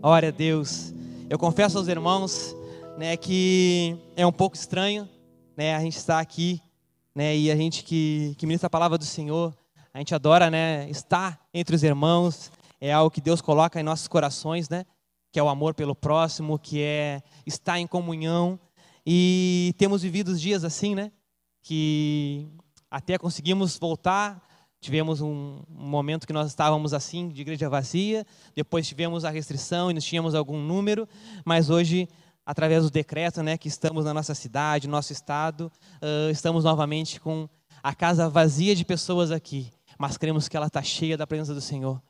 Glória a Deus. Eu confesso aos irmãos, né, que é um pouco estranho, né, a gente estar aqui, né, e a gente que, que ministra a palavra do Senhor, a gente adora, né, estar entre os irmãos, é algo que Deus coloca em nossos corações, né, que é o amor pelo próximo, que é estar em comunhão, e temos vivido dias assim, né, que até conseguimos voltar Tivemos um, momento que nós estávamos assim, de igreja vazia, depois tivemos a restrição e nós tínhamos algum número, mas hoje, através do decreto né, que estamos na nossa cidade, nosso estado, uh, estamos novamente com a casa vazia de pessoas aqui, mas cremos que ela está cheia da presença do Senhor.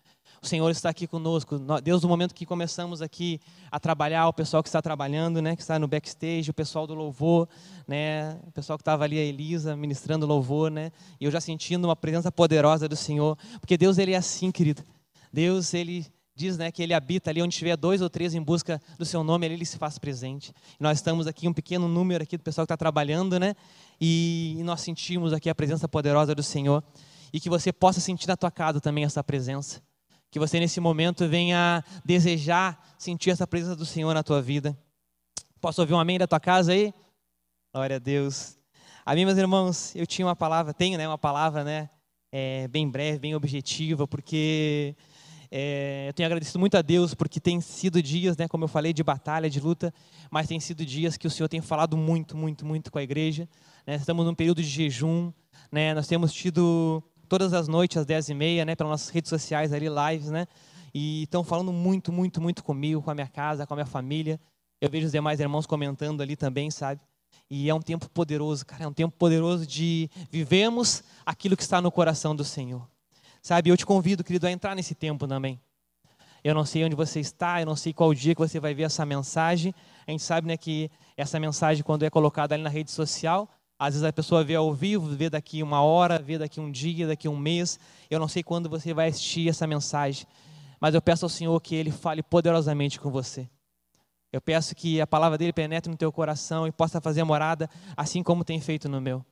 O Senhor está aqui conosco. Deus, no momento que começamos aqui a trabalhar, o pessoal que está trabalhando, né, que está no backstage, o pessoal do louvor, né, o pessoal que estava ali, a Elisa, ministrando louvor, né, e eu já sentindo uma presença poderosa do Senhor, porque Deus, Ele é assim, querido. Deus, Ele diz né, que Ele habita ali onde tiver dois ou três em busca do Seu nome, Ele, ele se faz presente. Nós estamos aqui, um pequeno número aqui do pessoal que está trabalhando, né, e nós sentimos aqui a presença poderosa do Senhor, e que você possa sentir na tua casa também essa presença que você nesse momento venha desejar sentir essa presença do Senhor na tua vida. Posso ouvir um amém da tua casa aí? Glória a Deus. A mim, meus irmãos, eu tinha uma palavra, tenho né, uma palavra né, é, bem breve, bem objetiva, porque é, eu tenho agradecido muito a Deus, porque tem sido dias, né, como eu falei, de batalha, de luta, mas tem sido dias que o Senhor tem falado muito, muito, muito com a igreja. Né, estamos num período de jejum, né, nós temos tido todas as noites às 10h30, né, pelas nossas redes sociais ali, lives, né? E estão falando muito, muito, muito comigo, com a minha casa, com a minha família. Eu vejo os demais irmãos comentando ali também, sabe? E é um tempo poderoso, cara, é um tempo poderoso de vivemos aquilo que está no coração do Senhor. Sabe, eu te convido, querido, a entrar nesse tempo também. Eu não sei onde você está, eu não sei qual dia que você vai ver essa mensagem. A gente sabe né, que essa mensagem, quando é colocada ali na rede social, às vezes a pessoa vê ao vivo, vê daqui uma hora, vê daqui um dia, daqui um mês. Eu não sei quando você vai assistir essa mensagem, mas eu peço ao Senhor que Ele fale poderosamente com você. Eu peço que a palavra dele penetre no teu coração e possa fazer morada, assim como tem feito no meu.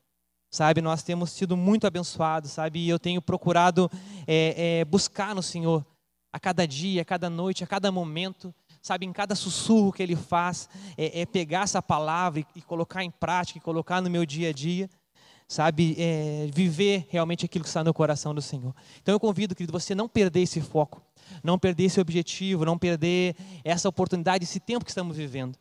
Sabe, nós temos sido muito abençoados, sabe, e eu tenho procurado é, é, buscar no Senhor a cada dia, a cada noite, a cada momento, sabe, em cada sussurro que ele faz, é, é pegar essa palavra e, e, colocar em prática, e colocar no meu dia a dia, sabe, é, viver realmente aquilo que está no coração do Senhor. Então eu convido, querido, você não perder esse foco, não perder esse objetivo, não perder essa oportunidade, esse tempo que estamos vivendo.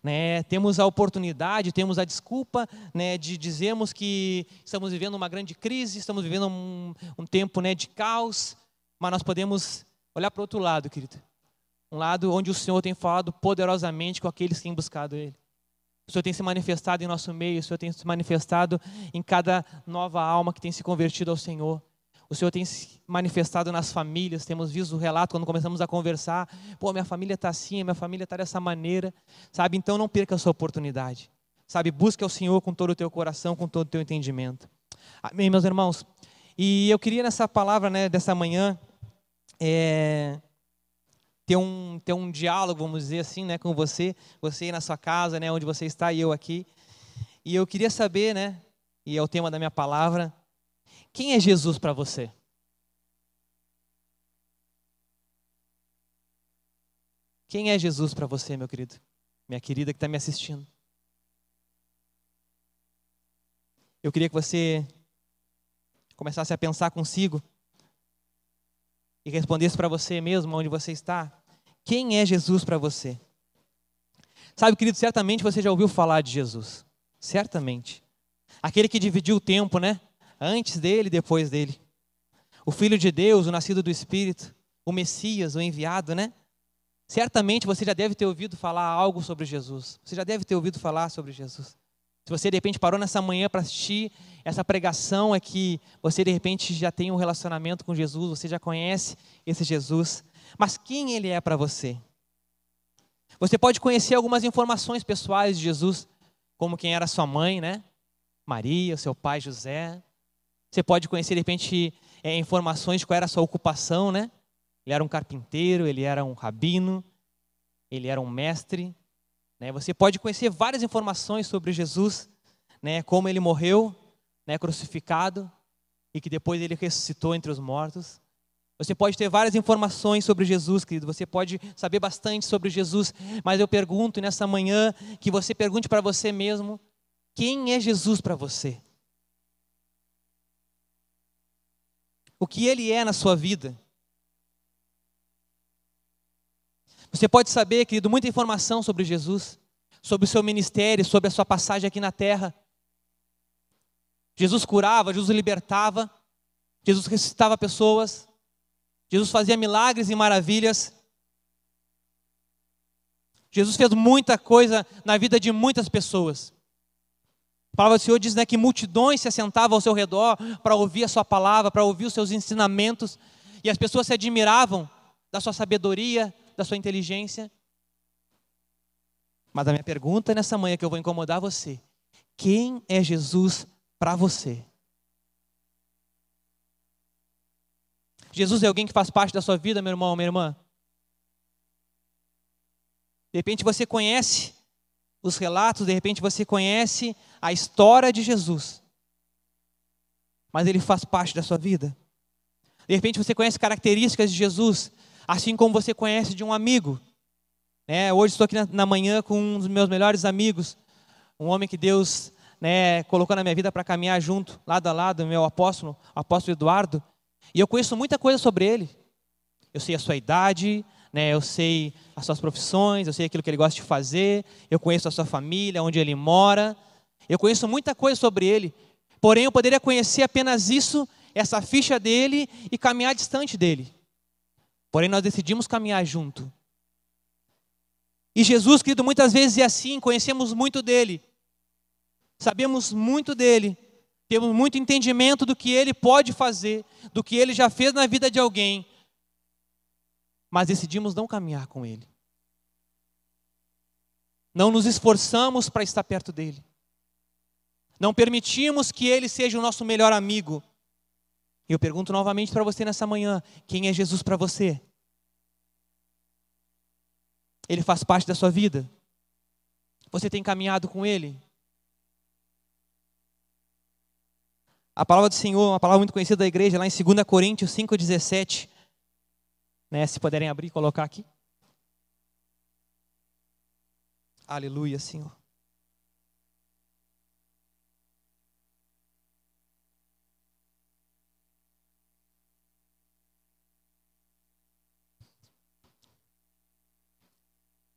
Né, temos a oportunidade, temos a desculpa né, de dizermos que estamos vivendo uma grande crise, estamos vivendo um, um tempo né, de caos, mas nós podemos olhar para o outro lado, querido, um lado onde o Senhor tem falado poderosamente com aqueles que têm buscado Ele. O Senhor tem se manifestado em nosso meio, o Senhor tem se manifestado em cada nova alma que tem se convertido ao Senhor. O Senhor tem se manifestado nas famílias, temos visto o relato quando começamos a conversar. Pô, minha família está assim, minha família está dessa maneira. Sabe, então não perca a sua oportunidade. Sabe, busque ao Senhor com todo o teu coração, com todo o teu entendimento. Amém, meus irmãos? E eu queria nessa palavra né, dessa manhã, é, ter um, ter um diálogo, vamos dizer assim, né, com você, você aí na sua casa, né, onde você está e eu aqui. E eu queria saber, né, e é o tema da minha palavra, quem é Jesus para você? Quem é Jesus para você, meu querido? Minha querida que está me assistindo. Eu queria que você começasse a pensar consigo e respondesse para você mesmo onde você está. Quem é Jesus para você? Sabe, querido, certamente você já ouviu falar de Jesus. Certamente. Aquele que dividiu o tempo, né? Antes dele e depois dele. O Filho de Deus, o nascido do Espírito, o Messias, o enviado, né? Certamente você já deve ter ouvido falar algo sobre Jesus. Você já deve ter ouvido falar sobre Jesus. Se você de repente parou nessa manhã para assistir essa pregação, é que você de repente já tem um relacionamento com Jesus, você já conhece esse Jesus. Mas quem ele é para você? Você pode conhecer algumas informações pessoais de Jesus, como quem era sua mãe, né? Maria, seu pai José. Você pode conhecer, de repente, é, informações de qual era a sua ocupação, né? Ele era um carpinteiro, ele era um rabino, ele era um mestre. Né? Você pode conhecer várias informações sobre Jesus, né? como ele morreu, né? crucificado, e que depois ele ressuscitou entre os mortos. Você pode ter várias informações sobre Jesus, querido. Você pode saber bastante sobre Jesus. Mas eu pergunto nessa manhã que você pergunte para você mesmo: quem é Jesus para você? O que ele é na sua vida? Você pode saber, querido, muita informação sobre Jesus, sobre o seu ministério, sobre a sua passagem aqui na terra. Jesus curava, Jesus libertava, Jesus ressuscitava pessoas, Jesus fazia milagres e maravilhas. Jesus fez muita coisa na vida de muitas pessoas. A palavra do Senhor diz né, que multidões se assentavam ao seu redor para ouvir a sua palavra, para ouvir os seus ensinamentos, e as pessoas se admiravam da sua sabedoria, da sua inteligência. Mas a minha pergunta nessa manhã que eu vou incomodar você: quem é Jesus para você? Jesus é alguém que faz parte da sua vida, meu irmão, minha irmã? De repente você conhece os relatos, de repente você conhece a história de Jesus, mas ele faz parte da sua vida. De repente você conhece características de Jesus, assim como você conhece de um amigo. Né? Hoje estou aqui na, na manhã com um dos meus melhores amigos, um homem que Deus né, colocou na minha vida para caminhar junto, lado a lado, meu apóstolo, apóstolo Eduardo. E eu conheço muita coisa sobre ele. Eu sei a sua idade, né, eu sei as suas profissões, eu sei aquilo que ele gosta de fazer, eu conheço a sua família, onde ele mora. Eu conheço muita coisa sobre ele. Porém, eu poderia conhecer apenas isso, essa ficha dele e caminhar distante dele. Porém, nós decidimos caminhar junto. E Jesus, querido, muitas vezes é assim, conhecemos muito dele, sabemos muito dele, temos muito entendimento do que ele pode fazer, do que ele já fez na vida de alguém, mas decidimos não caminhar com ele. Não nos esforçamos para estar perto dele. Não permitimos que ele seja o nosso melhor amigo. E eu pergunto novamente para você nessa manhã: quem é Jesus para você? Ele faz parte da sua vida? Você tem caminhado com Ele? A palavra do Senhor, uma palavra muito conhecida da igreja, lá em 2 Coríntios 5,17. Né, se puderem abrir e colocar aqui. Aleluia, Senhor.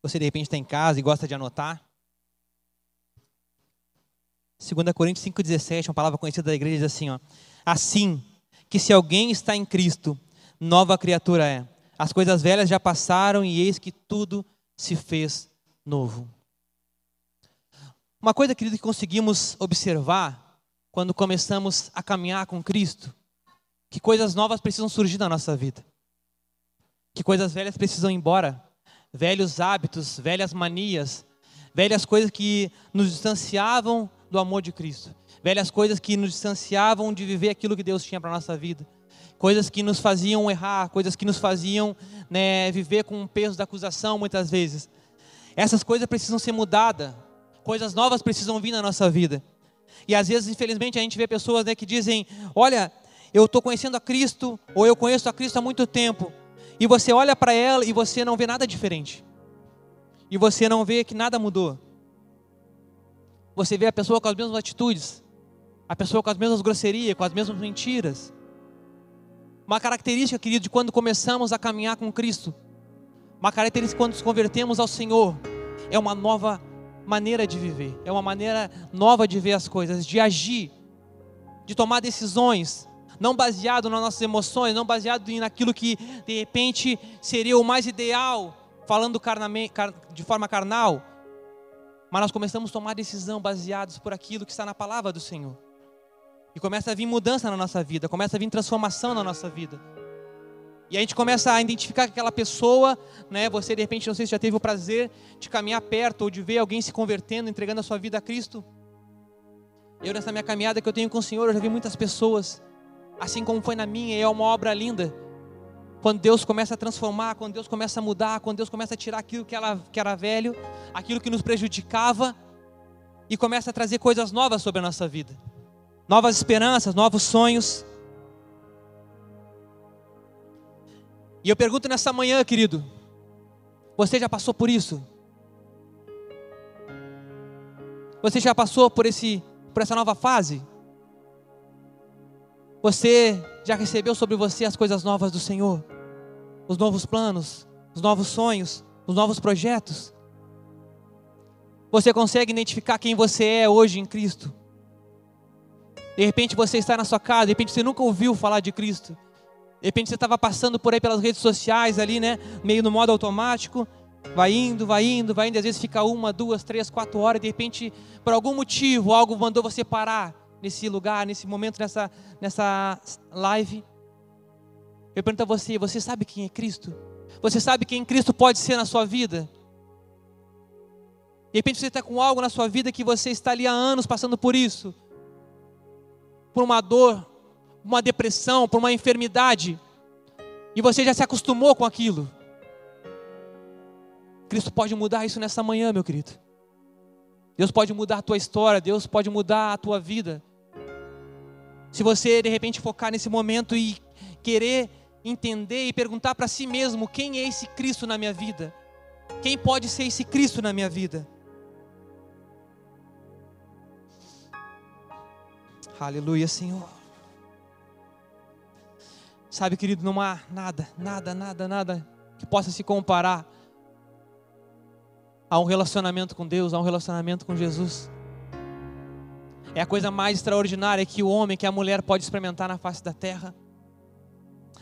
Você de repente está em casa e gosta de anotar. 2 Coríntios 5,17, uma palavra conhecida da igreja, diz assim: ó, Assim que se alguém está em Cristo, nova criatura é. As coisas velhas já passaram e eis que tudo se fez novo. Uma coisa, querido, que conseguimos observar quando começamos a caminhar com Cristo, que coisas novas precisam surgir na nossa vida, que coisas velhas precisam ir embora, velhos hábitos, velhas manias, velhas coisas que nos distanciavam do amor de Cristo, velhas coisas que nos distanciavam de viver aquilo que Deus tinha para nossa vida, coisas que nos faziam errar, coisas que nos faziam né, viver com o peso da acusação muitas vezes. Essas coisas precisam ser mudadas, coisas novas precisam vir na nossa vida. E às vezes, infelizmente, a gente vê pessoas né, que dizem: Olha, eu estou conhecendo a Cristo, ou eu conheço a Cristo há muito tempo, e você olha para ela e você não vê nada diferente. E você não vê que nada mudou. Você vê a pessoa com as mesmas atitudes, a pessoa com as mesmas grosserias, com as mesmas mentiras. Uma característica, querido, de quando começamos a caminhar com Cristo, uma característica quando nos convertemos ao Senhor, é uma nova maneira de viver, é uma maneira nova de ver as coisas, de agir, de tomar decisões, não baseado nas nossas emoções, não baseado naquilo que de repente seria o mais ideal, falando de forma carnal, mas nós começamos a tomar decisão baseados por aquilo que está na palavra do Senhor. E começa a vir mudança na nossa vida, começa a vir transformação na nossa vida. E a gente começa a identificar que aquela pessoa, né, você de repente não sei se já teve o prazer de caminhar perto ou de ver alguém se convertendo, entregando a sua vida a Cristo. Eu nessa minha caminhada que eu tenho com o Senhor, eu já vi muitas pessoas assim como foi na minha, é uma obra linda. Quando Deus começa a transformar, quando Deus começa a mudar, quando Deus começa a tirar aquilo que, ela, que era velho, aquilo que nos prejudicava, e começa a trazer coisas novas sobre a nossa vida, novas esperanças, novos sonhos. E eu pergunto nessa manhã, querido, você já passou por isso? Você já passou por esse por essa nova fase? Você já recebeu sobre você as coisas novas do Senhor? Os novos planos, os novos sonhos, os novos projetos? Você consegue identificar quem você é hoje em Cristo? De repente você está na sua casa, de repente você nunca ouviu falar de Cristo. De repente você estava passando por aí pelas redes sociais ali, né? Meio no modo automático. Vai indo, vai indo, vai indo. Às vezes fica uma, duas, três, quatro horas. De repente, por algum motivo, algo mandou você parar nesse lugar, nesse momento, nessa, nessa live. Eu pergunto a você: você sabe quem é Cristo? Você sabe quem Cristo pode ser na sua vida? De repente você está com algo na sua vida que você está ali há anos passando por isso, por uma dor, uma depressão, por uma enfermidade, e você já se acostumou com aquilo. Cristo pode mudar isso nessa manhã, meu querido. Deus pode mudar a tua história, Deus pode mudar a tua vida. Se você de repente focar nesse momento e querer entender e perguntar para si mesmo: quem é esse Cristo na minha vida? Quem pode ser esse Cristo na minha vida? Aleluia, Senhor. Sabe, querido, não há nada, nada, nada, nada que possa se comparar a um relacionamento com Deus, a um relacionamento com Jesus. É a coisa mais extraordinária que o homem, que a mulher pode experimentar na face da terra.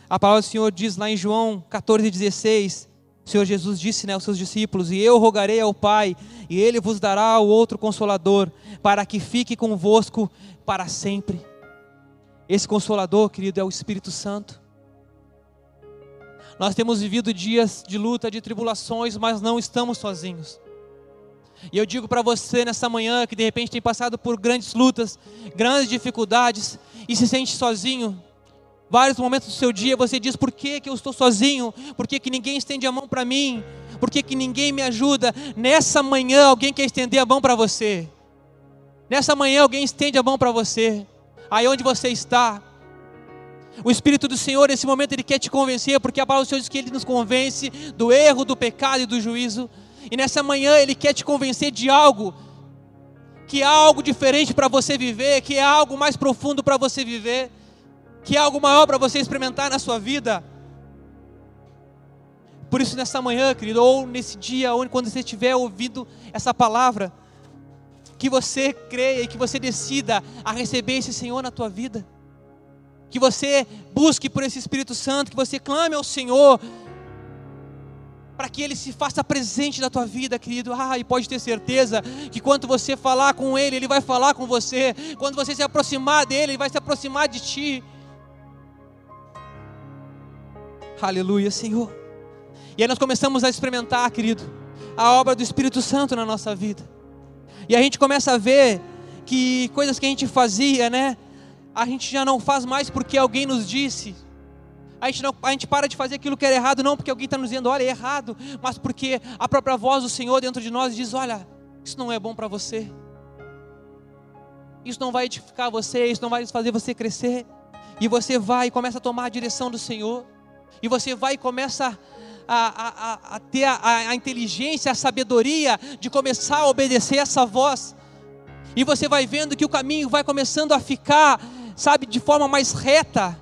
A palavra do Senhor diz lá em João 14,16: o Senhor Jesus disse né, aos seus discípulos: E eu rogarei ao Pai, e Ele vos dará o outro consolador, para que fique convosco para sempre. Esse consolador, querido, é o Espírito Santo. Nós temos vivido dias de luta, de tribulações, mas não estamos sozinhos. E eu digo para você nessa manhã que de repente tem passado por grandes lutas, grandes dificuldades e se sente sozinho. Vários momentos do seu dia você diz: por que, que eu estou sozinho? Por que, que ninguém estende a mão para mim? Por que, que ninguém me ajuda? Nessa manhã alguém quer estender a mão para você. Nessa manhã alguém estende a mão para você aí onde você está. O Espírito do Senhor, nesse momento, Ele quer te convencer, porque a palavra do Senhor diz que Ele nos convence do erro, do pecado e do juízo. E nessa manhã Ele quer te convencer de algo, que é algo diferente para você viver, que é algo mais profundo para você viver, que é algo maior para você experimentar na sua vida. Por isso, nessa manhã, querido, ou nesse dia, ou quando você estiver ouvindo essa palavra, que você creia e que você decida a receber esse Senhor na tua vida. Que você busque por esse Espírito Santo, que você clame ao Senhor para que ele se faça presente na tua vida, querido. Ah, e pode ter certeza que quando você falar com ele, ele vai falar com você. Quando você se aproximar dele, ele vai se aproximar de ti. Aleluia, Senhor. E aí nós começamos a experimentar, querido, a obra do Espírito Santo na nossa vida. E a gente começa a ver que coisas que a gente fazia, né? A gente já não faz mais porque alguém nos disse. A gente, não, a gente para de fazer aquilo que era errado, não porque alguém está nos dizendo, olha, é errado, mas porque a própria voz do Senhor dentro de nós diz: olha, isso não é bom para você. Isso não vai edificar você, isso não vai fazer você crescer. E você vai e começa a tomar a direção do Senhor. E você vai e começa a, a, a ter a, a inteligência, a sabedoria de começar a obedecer essa voz. E você vai vendo que o caminho vai começando a ficar, sabe, de forma mais reta.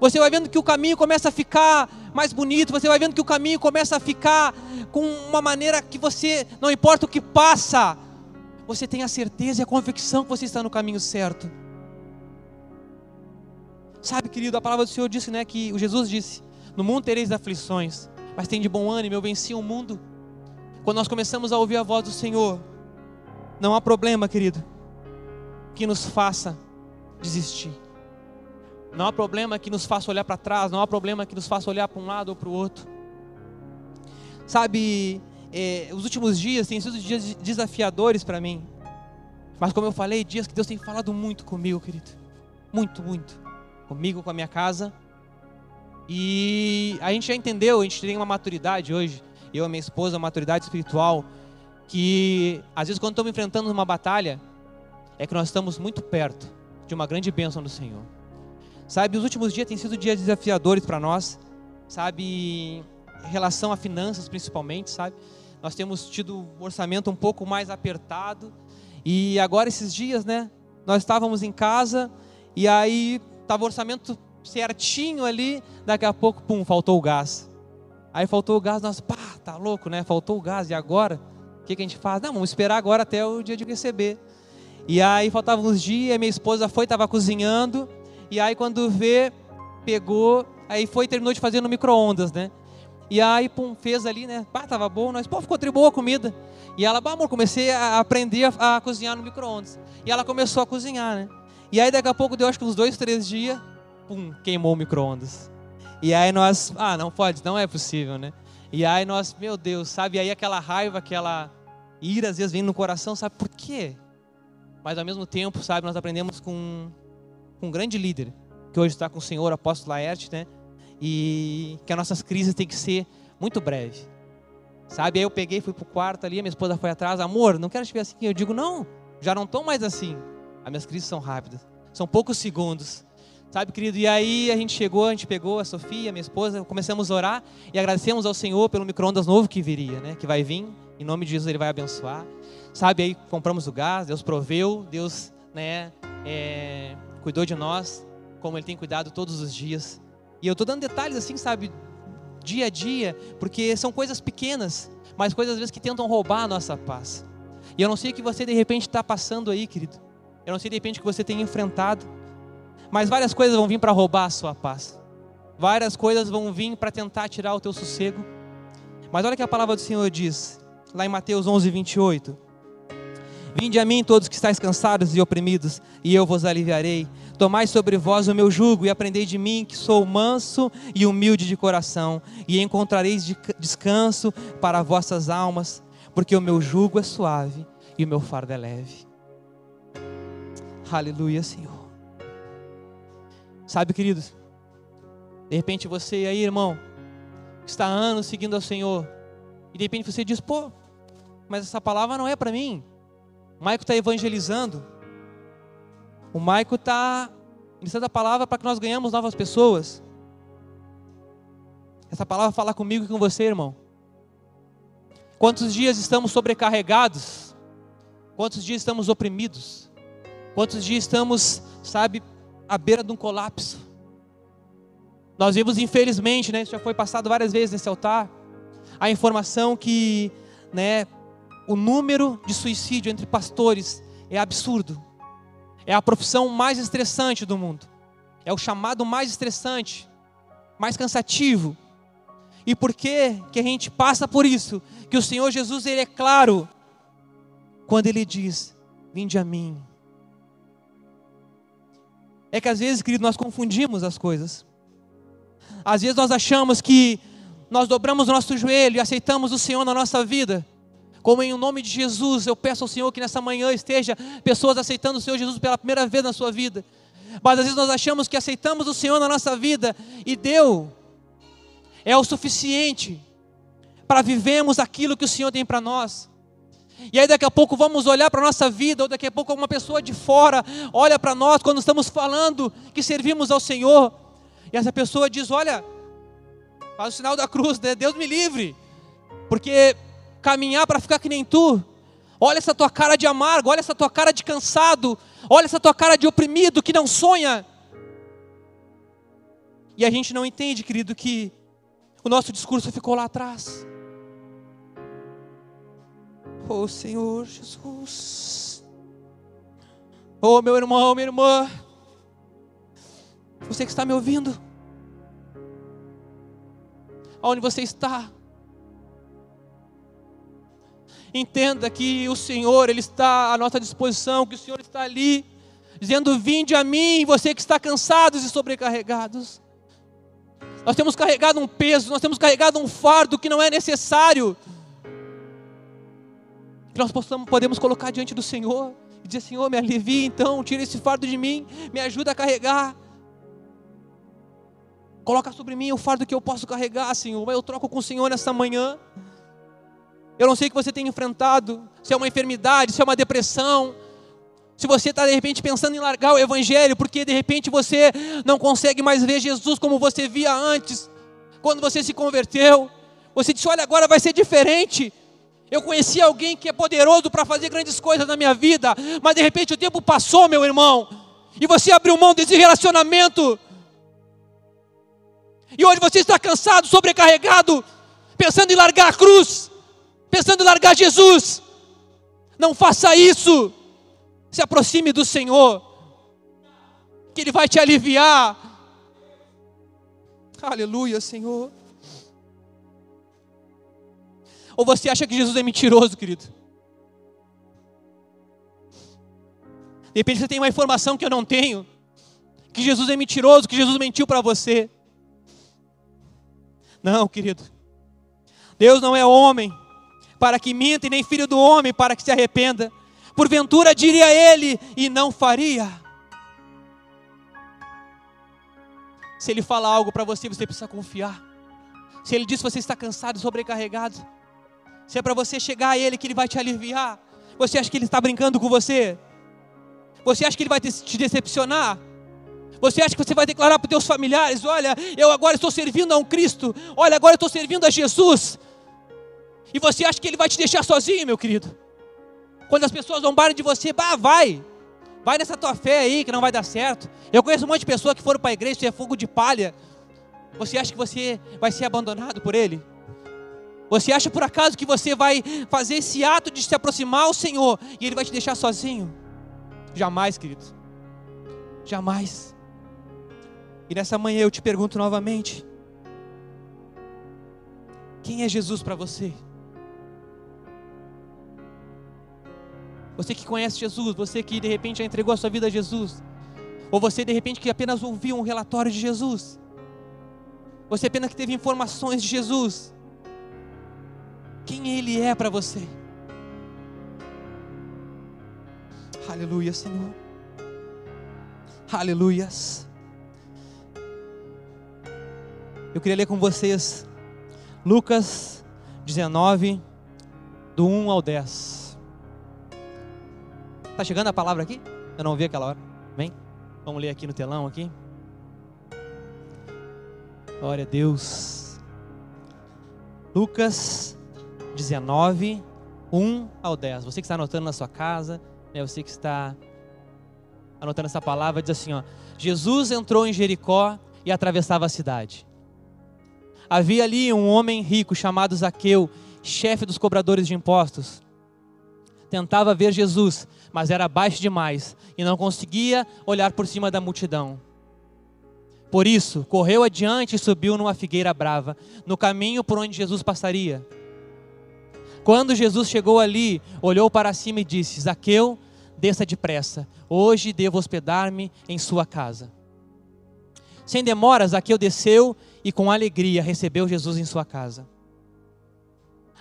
Você vai vendo que o caminho começa a ficar mais bonito, você vai vendo que o caminho começa a ficar com uma maneira que você, não importa o que passa, você tem a certeza e a convicção que você está no caminho certo. Sabe, querido, a palavra do Senhor disse, né, que o Jesus disse: no mundo tereis aflições, mas tem de bom ânimo, eu venci o mundo. Quando nós começamos a ouvir a voz do Senhor, não há problema, querido, que nos faça desistir. Não há problema que nos faça olhar para trás, não há problema que nos faça olhar para um lado ou para o outro. Sabe, é, os últimos dias têm sido dias desafiadores para mim. Mas como eu falei, dias que Deus tem falado muito comigo, querido. Muito, muito. Comigo, com a minha casa e a gente já entendeu, a gente tem uma maturidade hoje, eu e minha esposa, uma maturidade espiritual, que às vezes quando estamos enfrentando uma batalha, é que nós estamos muito perto de uma grande bênção do Senhor. Sabe, os últimos dias têm sido dias desafiadores para nós, sabe, em relação a finanças principalmente, sabe? Nós temos tido um orçamento um pouco mais apertado. E agora esses dias, né, nós estávamos em casa e aí estava o orçamento certinho ali, daqui a pouco, pum, faltou o gás. Aí faltou o gás, nós, pá, tá louco, né? Faltou o gás, e agora? O que, que a gente faz? Não, vamos esperar agora até o dia de receber. E aí faltavam uns dias, minha esposa foi, estava cozinhando, e aí quando vê, pegou, aí foi terminou de fazer no micro-ondas, né? E aí, pum, fez ali, né? Pá, tava bom, nós, pô, ficou boa a comida. E ela, bah, amor, comecei a aprender a, a cozinhar no micro-ondas. E ela começou a cozinhar, né? E aí daqui a pouco deu acho que uns dois, três dias, pum, queimou o micro-ondas. E aí nós, ah, não pode, não é possível, né? E aí nós, meu Deus, sabe? E aí aquela raiva, aquela ira às vezes vem no coração, sabe por quê? Mas ao mesmo tempo, sabe, nós aprendemos com, com um grande líder, que hoje está com o Senhor, apóstolo Laerte, né? E que as nossas crises têm que ser muito breve. Sabe? Aí eu peguei, fui pro quarto ali, a minha esposa foi atrás, amor, não quero te ver assim. Eu digo, não, já não estou mais assim. As minhas crises são rápidas, são poucos segundos. Sabe, querido? E aí a gente chegou, a gente pegou a Sofia, minha esposa, começamos a orar e agradecemos ao Senhor pelo micro-ondas novo que viria, né? Que vai vir, em nome de Jesus ele vai abençoar. Sabe, aí compramos o gás, Deus proveu, Deus, né, é, cuidou de nós, como Ele tem cuidado todos os dias. E eu estou dando detalhes assim, sabe, dia a dia, porque são coisas pequenas, mas coisas às vezes que tentam roubar a nossa paz. E eu não sei o que você de repente está passando aí, querido. Eu não sei de repente o que você tem enfrentado, mas várias coisas vão vir para roubar a sua paz. Várias coisas vão vir para tentar tirar o teu sossego. Mas olha o que a palavra do Senhor diz, lá em Mateus 11, 28. Vinde a mim todos que estáis cansados e oprimidos, e eu vos aliviarei. Tomai sobre vós o meu jugo e aprendei de mim, que sou manso e humilde de coração, e encontrareis descanso para vossas almas, porque o meu jugo é suave e o meu fardo é leve. Aleluia, Senhor. Sabe, queridos, de repente você aí, irmão, está há anos seguindo ao Senhor, e de repente você diz, pô, mas essa palavra não é para mim. O Maico está evangelizando. O Maico está ministrando a palavra para que nós ganhamos novas pessoas. Essa palavra fala comigo e com você, irmão. Quantos dias estamos sobrecarregados? Quantos dias estamos oprimidos? Quantos dias estamos, sabe, à beira de um colapso? Nós vimos, infelizmente, né, isso já foi passado várias vezes nesse altar, a informação que, né, o número de suicídio entre pastores é absurdo. É a profissão mais estressante do mundo. É o chamado mais estressante, mais cansativo. E por que que a gente passa por isso? Que o Senhor Jesus ele é claro quando ele diz: "Vinde a mim". É que às vezes, querido, nós confundimos as coisas. Às vezes nós achamos que nós dobramos o nosso joelho e aceitamos o Senhor na nossa vida como em nome de Jesus, eu peço ao Senhor que nessa manhã esteja pessoas aceitando o Senhor Jesus pela primeira vez na sua vida. Mas às vezes nós achamos que aceitamos o Senhor na nossa vida e deu. É o suficiente para vivermos aquilo que o Senhor tem para nós. E aí daqui a pouco vamos olhar para a nossa vida, ou daqui a pouco uma pessoa de fora olha para nós quando estamos falando que servimos ao Senhor. E essa pessoa diz: Olha, faz o sinal da cruz, né? Deus me livre. Porque caminhar para ficar que nem tu. Olha essa tua cara de amargo, olha essa tua cara de cansado, olha essa tua cara de oprimido que não sonha. E a gente não entende, querido, que o nosso discurso ficou lá atrás. Oh Senhor Jesus. Oh meu irmão, minha irmã. Você que está me ouvindo. Aonde você está? Entenda que o Senhor, Ele está à nossa disposição, que o Senhor está ali, dizendo: Vinde a mim, você que está cansados e sobrecarregados. Nós temos carregado um peso, nós temos carregado um fardo que não é necessário. Que nós possamos, podemos colocar diante do Senhor e dizer: Senhor, me alivie então, tira esse fardo de mim, me ajuda a carregar. Coloca sobre mim o fardo que eu posso carregar, Senhor. Eu troco com o Senhor nessa manhã. Eu não sei o que você tem enfrentado, se é uma enfermidade, se é uma depressão, se você está de repente pensando em largar o Evangelho, porque de repente você não consegue mais ver Jesus como você via antes, quando você se converteu, você disse: Olha, agora vai ser diferente. Eu conheci alguém que é poderoso para fazer grandes coisas na minha vida, mas de repente o tempo passou, meu irmão, e você abriu mão desse relacionamento. E hoje você está cansado, sobrecarregado, pensando em largar a cruz, pensando em largar Jesus. Não faça isso. Se aproxime do Senhor, que Ele vai te aliviar. Aleluia, Senhor. Ou você acha que Jesus é mentiroso, querido? De repente você tem uma informação que eu não tenho, que Jesus é mentiroso, que Jesus mentiu para você. Não, querido. Deus não é homem para que minta, e nem filho do homem para que se arrependa. Porventura diria ele e não faria. Se ele fala algo para você, você precisa confiar. Se ele diz que você está cansado sobrecarregado, se é para você chegar a Ele que Ele vai te aliviar, você acha que Ele está brincando com você? Você acha que Ele vai te decepcionar? Você acha que você vai declarar para os teus familiares: Olha, eu agora estou servindo a um Cristo, olha, agora eu estou servindo a Jesus. E você acha que Ele vai te deixar sozinho, meu querido? Quando as pessoas zombarem de você, bah, vai, vai nessa tua fé aí que não vai dar certo. Eu conheço um monte de pessoas que foram para a igreja, isso é fogo de palha. Você acha que você vai ser abandonado por Ele? Você acha por acaso que você vai fazer esse ato de se aproximar ao Senhor e Ele vai te deixar sozinho? Jamais, querido. Jamais. E nessa manhã eu te pergunto novamente: quem é Jesus para você? Você que conhece Jesus, você que de repente já entregou a sua vida a Jesus, ou você de repente que apenas ouviu um relatório de Jesus, você apenas que teve informações de Jesus, quem Ele é para você. Aleluia, Senhor. Aleluias. Eu queria ler com vocês Lucas 19, do 1 ao 10. Está chegando a palavra aqui? Eu não vi aquela hora. Vem. Vamos ler aqui no telão aqui. Glória a Deus. Lucas 19, 1 ao 10. Você que está anotando na sua casa, né, você que está anotando essa palavra, diz assim: ó, Jesus entrou em Jericó e atravessava a cidade. Havia ali um homem rico chamado Zaqueu, chefe dos cobradores de impostos. Tentava ver Jesus, mas era baixo demais e não conseguia olhar por cima da multidão. Por isso, correu adiante e subiu numa figueira brava, no caminho por onde Jesus passaria. Quando Jesus chegou ali, olhou para cima e disse: Zaqueu, desça depressa, hoje devo hospedar-me em sua casa. Sem demora, Zaqueu desceu e com alegria recebeu Jesus em sua casa.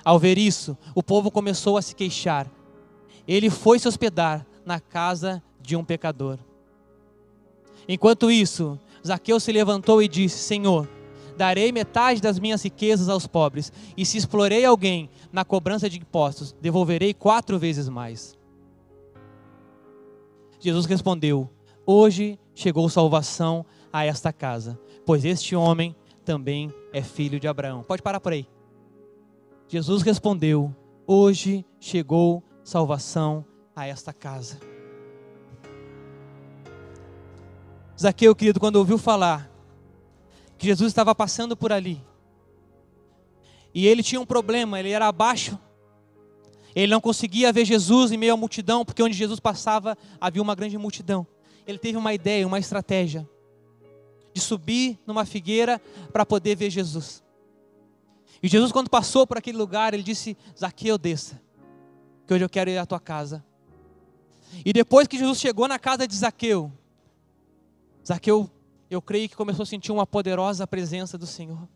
Ao ver isso, o povo começou a se queixar. Ele foi se hospedar na casa de um pecador. Enquanto isso, Zaqueu se levantou e disse: Senhor, darei metade das minhas riquezas aos pobres, e se explorei alguém na cobrança de impostos, devolverei quatro vezes mais. Jesus respondeu: Hoje chegou salvação a esta casa, pois este homem também é filho de Abraão. Pode parar por aí. Jesus respondeu: Hoje chegou salvação a esta casa. Zaqueu, querido, quando ouviu falar que Jesus estava passando por ali. E ele tinha um problema, ele era abaixo. Ele não conseguia ver Jesus em meio à multidão, porque onde Jesus passava havia uma grande multidão. Ele teve uma ideia, uma estratégia de subir numa figueira para poder ver Jesus. E Jesus, quando passou por aquele lugar, ele disse: Zaqueu, desça, que hoje eu quero ir à tua casa. E depois que Jesus chegou na casa de Zaqueu, Zaqueu eu creio que começou a sentir uma poderosa presença do Senhor.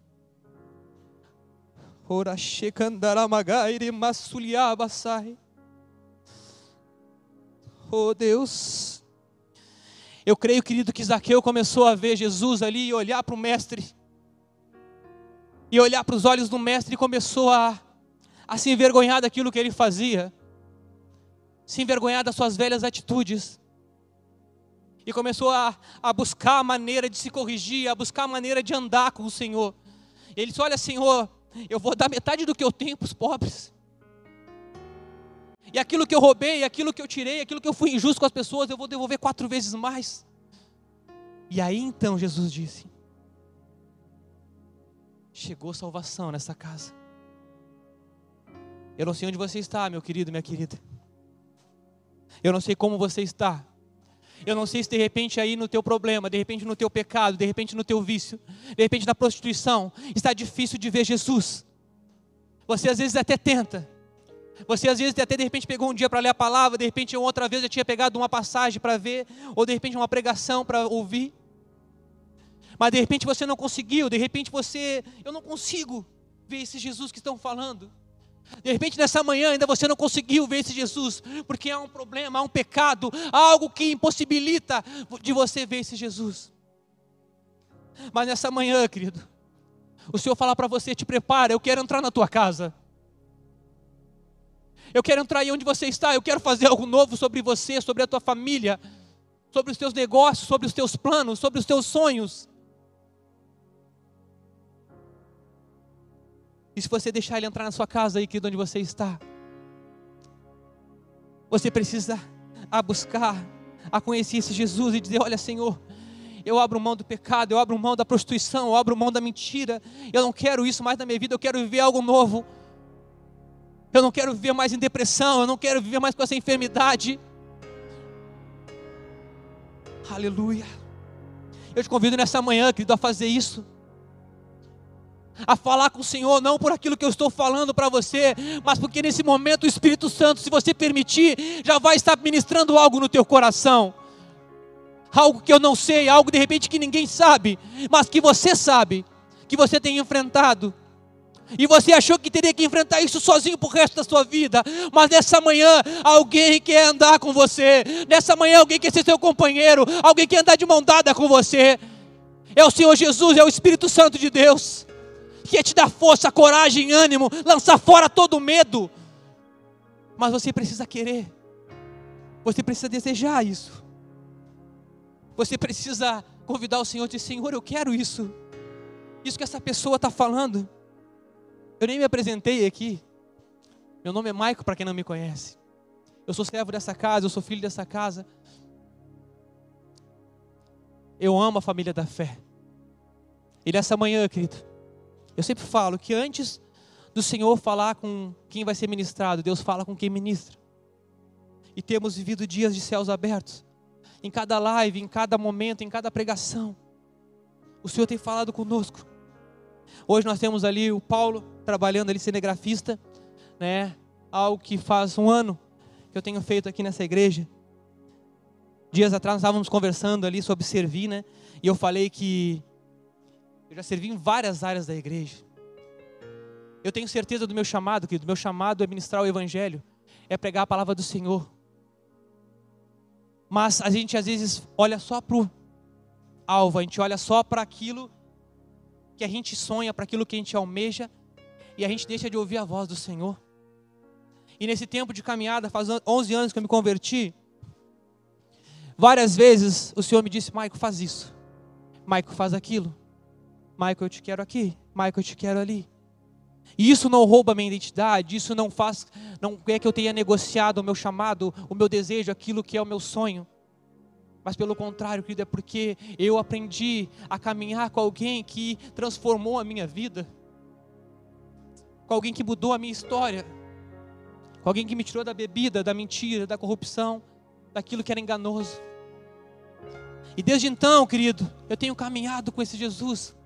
Oh Deus, eu creio, querido, que Zaqueu começou a ver Jesus ali e olhar para o Mestre, e olhar para os olhos do Mestre e começou a, a se envergonhar daquilo que ele fazia, se envergonhar das suas velhas atitudes e começou a, a buscar a maneira de se corrigir, a buscar a maneira de andar com o Senhor. Ele disse: Olha, Senhor, eu vou dar metade do que eu tenho para os pobres. E aquilo que eu roubei, aquilo que eu tirei, aquilo que eu fui injusto com as pessoas, eu vou devolver quatro vezes mais. E aí então Jesus disse: Chegou salvação nessa casa. Eu não sei onde você está, meu querido, minha querida. Eu não sei como você está. Eu não sei se de repente aí no teu problema, de repente no teu pecado, de repente no teu vício, de repente na prostituição, está difícil de ver Jesus. Você às vezes até tenta. Você às vezes até de repente pegou um dia para ler a palavra, de repente outra vez já tinha pegado uma passagem para ver, ou de repente uma pregação para ouvir. Mas de repente você não conseguiu, de repente você, eu não consigo ver esse Jesus que estão falando. De repente nessa manhã ainda você não conseguiu ver esse Jesus, porque há um problema, há um pecado, há algo que impossibilita de você ver esse Jesus. Mas nessa manhã, querido, o Senhor falar para você: te prepara, eu quero entrar na tua casa. Eu quero entrar aí onde você está, eu quero fazer algo novo sobre você, sobre a tua família, sobre os teus negócios, sobre os teus planos, sobre os teus sonhos. E se você deixar ele entrar na sua casa aí, querido, onde você está, você precisa a buscar, a conhecer esse Jesus e dizer: Olha, Senhor, eu abro mão do pecado, eu abro mão da prostituição, eu abro mão da mentira, eu não quero isso mais na minha vida, eu quero viver algo novo. Eu não quero viver mais em depressão, eu não quero viver mais com essa enfermidade. Aleluia. Eu te convido nessa manhã, querido, a fazer isso a falar com o Senhor, não por aquilo que eu estou falando para você, mas porque nesse momento o Espírito Santo, se você permitir, já vai estar ministrando algo no teu coração. Algo que eu não sei, algo de repente que ninguém sabe, mas que você sabe, que você tem enfrentado. E você achou que teria que enfrentar isso sozinho o resto da sua vida. Mas nessa manhã, alguém quer andar com você. Nessa manhã, alguém quer ser seu companheiro. Alguém quer andar de mão dada com você. É o Senhor Jesus, é o Espírito Santo de Deus que é te dar força, coragem, ânimo, lançar fora todo medo. Mas você precisa querer, você precisa desejar isso. Você precisa convidar o Senhor e dizer: Senhor, eu quero isso. Isso que essa pessoa está falando. Eu nem me apresentei aqui. Meu nome é Maico, para quem não me conhece. Eu sou servo dessa casa, eu sou filho dessa casa. Eu amo a família da fé. E nessa manhã, querido, eu sempre falo que antes do Senhor falar com quem vai ser ministrado, Deus fala com quem ministra. E temos vivido dias de céus abertos. Em cada live, em cada momento, em cada pregação. O Senhor tem falado conosco. Hoje nós temos ali o Paulo trabalhando ali cinegrafista, né? Algo que faz um ano que eu tenho feito aqui nessa igreja. Dias atrás nós estávamos conversando ali sobre servir, né? E eu falei que eu já servi em várias áreas da igreja. Eu tenho certeza do meu chamado, querido. Meu chamado é ministrar o Evangelho, é pregar a palavra do Senhor. Mas a gente às vezes olha só para o alvo, a gente olha só para aquilo que a gente sonha, para aquilo que a gente almeja, e a gente deixa de ouvir a voz do Senhor. E nesse tempo de caminhada, faz 11 anos que eu me converti, várias vezes o Senhor me disse: Maico, faz isso. Maico, faz aquilo. Michael, eu te quero aqui, Michael, eu te quero ali. E isso não rouba a minha identidade, isso não faz, não é que eu tenha negociado o meu chamado, o meu desejo, aquilo que é o meu sonho. Mas pelo contrário, querido, é porque eu aprendi a caminhar com alguém que transformou a minha vida, com alguém que mudou a minha história, com alguém que me tirou da bebida, da mentira, da corrupção, daquilo que era enganoso. E desde então, querido, eu tenho caminhado com esse Jesus.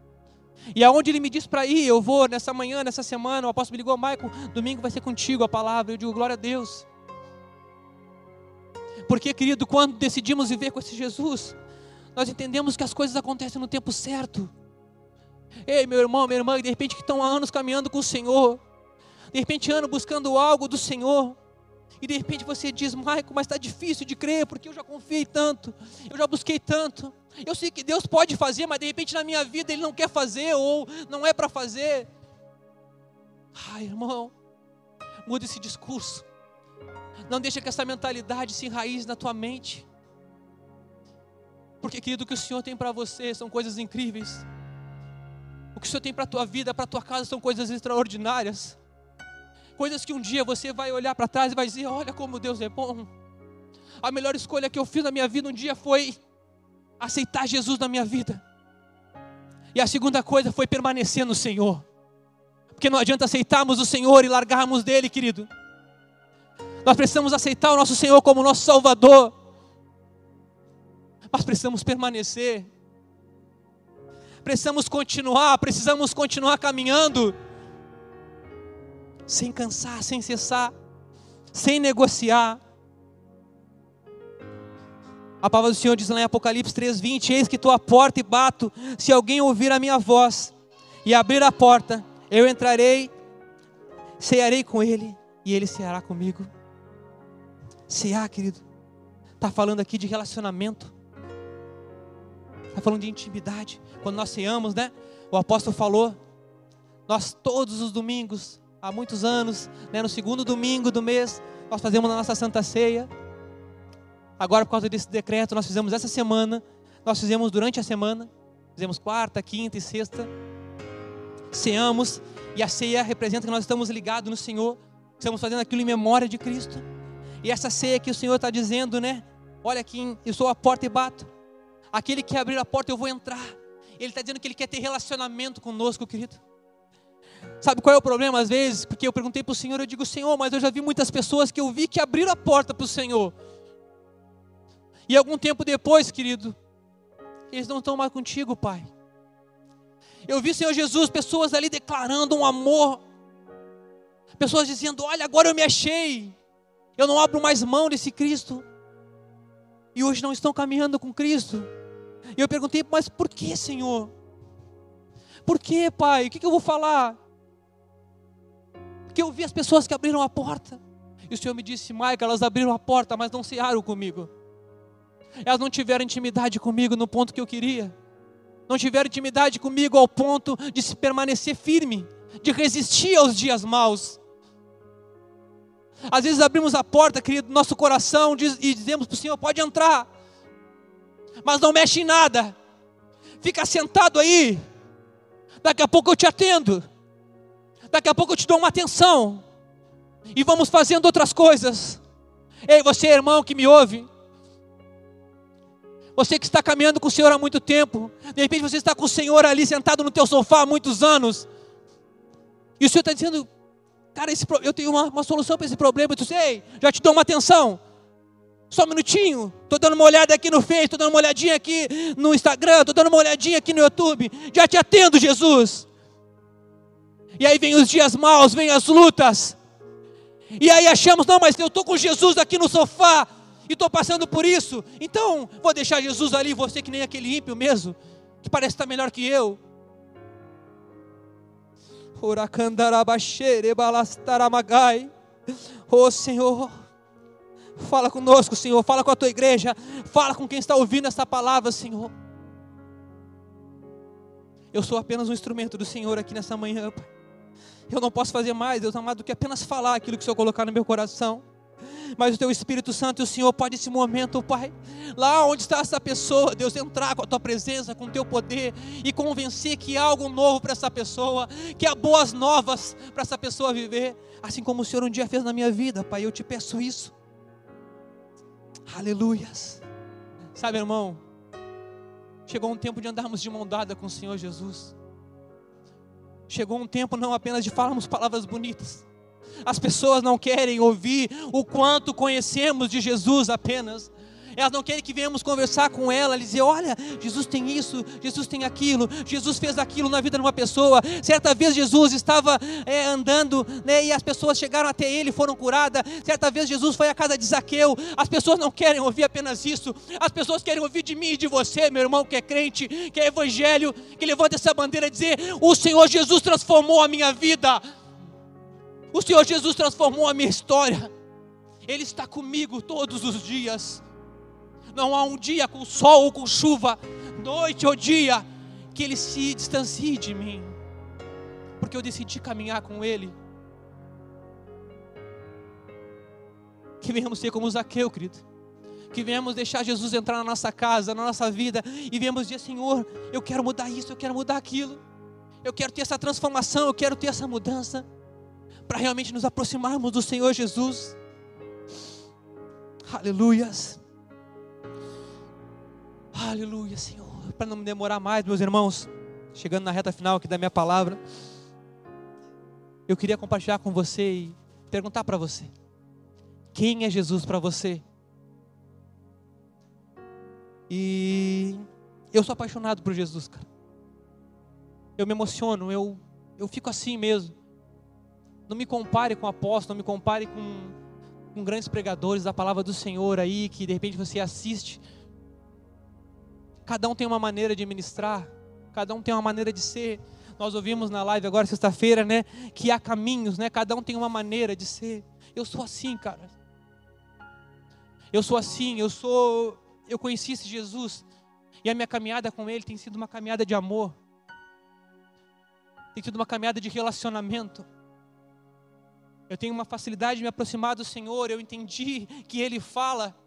E aonde ele me diz para ir, eu vou nessa manhã, nessa semana, o apóstolo me ligou, Michael, domingo vai ser contigo a palavra. Eu digo, glória a Deus. Porque, querido, quando decidimos viver com esse Jesus, nós entendemos que as coisas acontecem no tempo certo. Ei, meu irmão, minha irmã, de repente que estão há anos caminhando com o Senhor, de repente anos buscando algo do Senhor, e de repente você diz, Michael, mas está difícil de crer, porque eu já confiei tanto, eu já busquei tanto. Eu sei que Deus pode fazer, mas de repente na minha vida Ele não quer fazer, ou não é para fazer. Ai, irmão, muda esse discurso. Não deixa que essa mentalidade se enraize na tua mente. Porque, querido, o que o Senhor tem para você são coisas incríveis. O que o Senhor tem para a tua vida, para a tua casa, são coisas extraordinárias. Coisas que um dia você vai olhar para trás e vai dizer: Olha como Deus é bom. A melhor escolha que eu fiz na minha vida um dia foi aceitar Jesus na minha vida. E a segunda coisa foi permanecer no Senhor. Porque não adianta aceitarmos o Senhor e largarmos dele, querido. Nós precisamos aceitar o nosso Senhor como nosso Salvador. Mas precisamos permanecer. Precisamos continuar, precisamos continuar caminhando. Sem cansar, sem cessar, sem negociar. A palavra do Senhor diz lá em Apocalipse 3:20: Eis que à porta e bato. Se alguém ouvir a minha voz e abrir a porta, eu entrarei, cearei com ele e ele ceará comigo. Cear, querido, está falando aqui de relacionamento, está falando de intimidade. Quando nós ceamos, né? O apóstolo falou, nós todos os domingos, há muitos anos, né, no segundo domingo do mês, nós fazemos a nossa santa ceia. Agora, por causa desse decreto, nós fizemos essa semana, nós fizemos durante a semana, fizemos quarta, quinta e sexta ceamos, e a ceia representa que nós estamos ligados no Senhor, estamos fazendo aquilo em memória de Cristo. E essa ceia que o Senhor está dizendo, né? Olha aqui, eu sou a porta e bato. Aquele que abrir a porta, eu vou entrar. Ele está dizendo que ele quer ter relacionamento conosco, querido. Sabe qual é o problema às vezes? Porque eu perguntei para o Senhor, eu digo, Senhor, mas eu já vi muitas pessoas que eu vi que abriram a porta para o Senhor. E algum tempo depois, querido, eles não estão mais contigo, Pai. Eu vi, Senhor Jesus, pessoas ali declarando um amor. Pessoas dizendo: Olha, agora eu me achei. Eu não abro mais mão desse Cristo. E hoje não estão caminhando com Cristo. E eu perguntei: Mas por que, Senhor? Por que, Pai? O que, eu vou falar? Porque eu vi as pessoas que abriram a porta. E o Senhor me disse: Maica, elas abriram a porta, mas não cearam comigo. Elas não tiveram intimidade comigo no ponto que eu queria. Não tiveram intimidade comigo ao ponto de se permanecer firme, de resistir aos dias maus. Às vezes abrimos a porta, querido, do nosso coração e dizemos para o Senhor: pode entrar, mas não mexe em nada, fica sentado aí, daqui a pouco eu te atendo, daqui a pouco eu te dou uma atenção, e vamos fazendo outras coisas. Ei, você, irmão que me ouve, você que está caminhando com o Senhor há muito tempo, de repente você está com o Senhor ali sentado no teu sofá há muitos anos, e o Senhor está dizendo, cara, esse, eu tenho uma, uma solução para esse problema, e tu sei, já te dou uma atenção, só um minutinho, estou dando uma olhada aqui no Face, estou dando uma olhadinha aqui no Instagram, estou dando uma olhadinha aqui no YouTube, já te atendo, Jesus. E aí vem os dias maus, vem as lutas, e aí achamos, não, mas eu estou com Jesus aqui no sofá, e estou passando por isso, então vou deixar Jesus ali, você que nem aquele ímpio mesmo, que parece estar melhor que eu. Oh Senhor, fala conosco, Senhor, fala com a tua igreja, fala com quem está ouvindo essa palavra, Senhor. Eu sou apenas um instrumento do Senhor aqui nessa manhã. Eu não posso fazer mais, Deus amado, do que apenas falar aquilo que o Senhor colocar no meu coração mas o teu Espírito Santo e o Senhor pode esse momento, Pai, lá onde está essa pessoa, Deus, entrar com a tua presença, com o teu poder e convencer que há algo novo para essa pessoa, que há boas novas para essa pessoa viver, assim como o Senhor um dia fez na minha vida, Pai, eu te peço isso. Aleluias. Sabe, irmão, chegou um tempo de andarmos de mão dada com o Senhor Jesus. Chegou um tempo não apenas de falarmos palavras bonitas, as pessoas não querem ouvir o quanto conhecemos de Jesus apenas. Elas não querem que venhamos conversar com ela, dizer: olha, Jesus tem isso, Jesus tem aquilo, Jesus fez aquilo na vida de uma pessoa. Certa vez Jesus estava é, andando né, e as pessoas chegaram até ele e foram curadas. Certa vez Jesus foi à casa de Zaqueu. As pessoas não querem ouvir apenas isso, as pessoas querem ouvir de mim e de você, meu irmão, que é crente, que é evangelho, que levanta essa bandeira e dizer: o Senhor Jesus transformou a minha vida. O Senhor Jesus transformou a minha história. Ele está comigo todos os dias. Não há um dia com sol ou com chuva, noite ou dia, que Ele se distancie de mim, porque eu decidi caminhar com Ele. Que venhamos ser como Zaqueu, querido. Que venhamos deixar Jesus entrar na nossa casa, na nossa vida, e venhamos dizer: Senhor, eu quero mudar isso, eu quero mudar aquilo. Eu quero ter essa transformação, eu quero ter essa mudança para realmente nos aproximarmos do Senhor Jesus. Aleluias. Aleluia, Senhor. Para não me demorar mais, meus irmãos, chegando na reta final aqui da minha palavra, eu queria compartilhar com você e perguntar para você: quem é Jesus para você? E eu sou apaixonado por Jesus, cara. Eu me emociono, eu, eu fico assim mesmo. Não me compare com apóstolo, não me compare com, com grandes pregadores da palavra do Senhor aí, que de repente você assiste. Cada um tem uma maneira de ministrar, cada um tem uma maneira de ser. Nós ouvimos na live agora, sexta-feira, né? Que há caminhos, né? Cada um tem uma maneira de ser. Eu sou assim, cara. Eu sou assim, eu sou. Eu conheci esse Jesus. E a minha caminhada com Ele tem sido uma caminhada de amor. Tem sido uma caminhada de relacionamento. Eu tenho uma facilidade de me aproximar do Senhor. Eu entendi que Ele fala,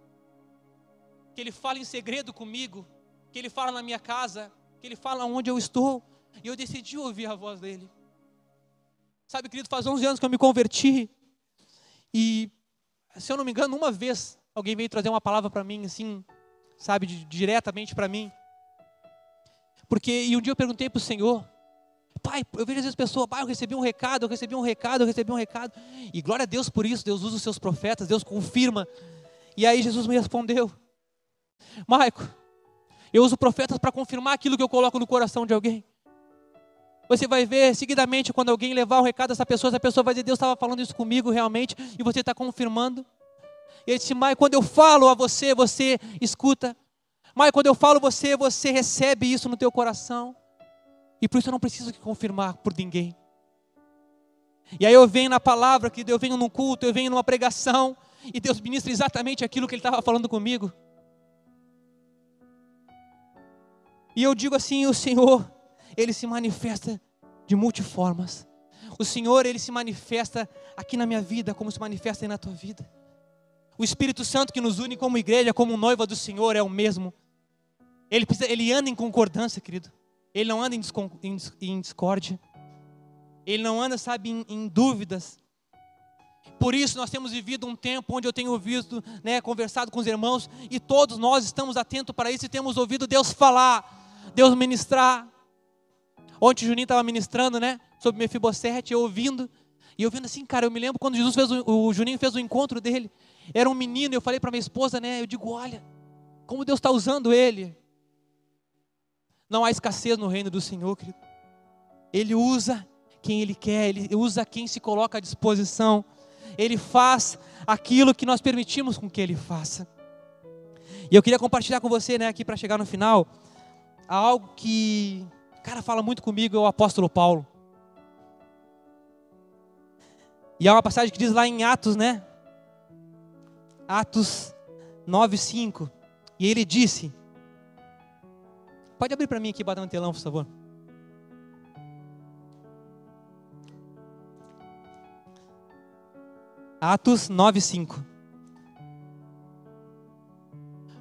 que Ele fala em segredo comigo, que Ele fala na minha casa, que Ele fala onde eu estou. E eu decidi ouvir a voz dEle. Sabe, querido, faz 11 anos que eu me converti. E, se eu não me engano, uma vez alguém veio trazer uma palavra para mim, assim, sabe, diretamente para mim. Porque, e um dia eu perguntei para o Senhor, Pai, eu vejo às vezes pessoas, pai, eu recebi um recado, eu recebi um recado, eu recebi um recado. E glória a Deus por isso, Deus usa os seus profetas, Deus confirma. E aí Jesus me respondeu: Maico, eu uso profetas para confirmar aquilo que eu coloco no coração de alguém. Você vai ver seguidamente quando alguém levar um recado a essa pessoa, essa pessoa vai dizer: Deus estava falando isso comigo realmente, e você está confirmando. E ele disse: Maico, quando eu falo a você, você escuta. Maico, quando eu falo você, você recebe isso no teu coração. E por isso eu não preciso confirmar por ninguém. E aí eu venho na palavra, que eu venho num culto, eu venho numa pregação, e Deus ministra exatamente aquilo que Ele estava falando comigo. E eu digo assim: o Senhor, Ele se manifesta de multiformas. O Senhor, Ele se manifesta aqui na minha vida, como se manifesta aí na tua vida. O Espírito Santo que nos une como igreja, como noiva do Senhor, é o mesmo. Ele, precisa, ele anda em concordância, querido. Ele não anda em, discórdia. Ele não anda, sabe, em, em, dúvidas. Por isso nós temos vivido um tempo onde eu tenho visto, né, conversado com os irmãos, e todos nós estamos atentos para isso e temos ouvido Deus falar, Deus ministrar. Ontem o Juninho estava ministrando, né, sobre Mefibosete, eu ouvindo, e eu vendo assim, cara, eu me lembro quando Jesus fez o, o Juninho fez o encontro dele, era um menino, eu falei para minha esposa, né, eu digo, olha, como Deus está usando ele. Não há escassez no reino do Senhor, querido. Ele usa quem Ele quer, Ele usa quem se coloca à disposição. Ele faz aquilo que nós permitimos com que Ele faça. E eu queria compartilhar com você, né, aqui para chegar no final, algo que, cara, fala muito comigo, é o apóstolo Paulo. E há uma passagem que diz lá em Atos, né? Atos 9, 5. E ele disse: Pode abrir para mim aqui, bota no telão, por favor. Atos 9:5.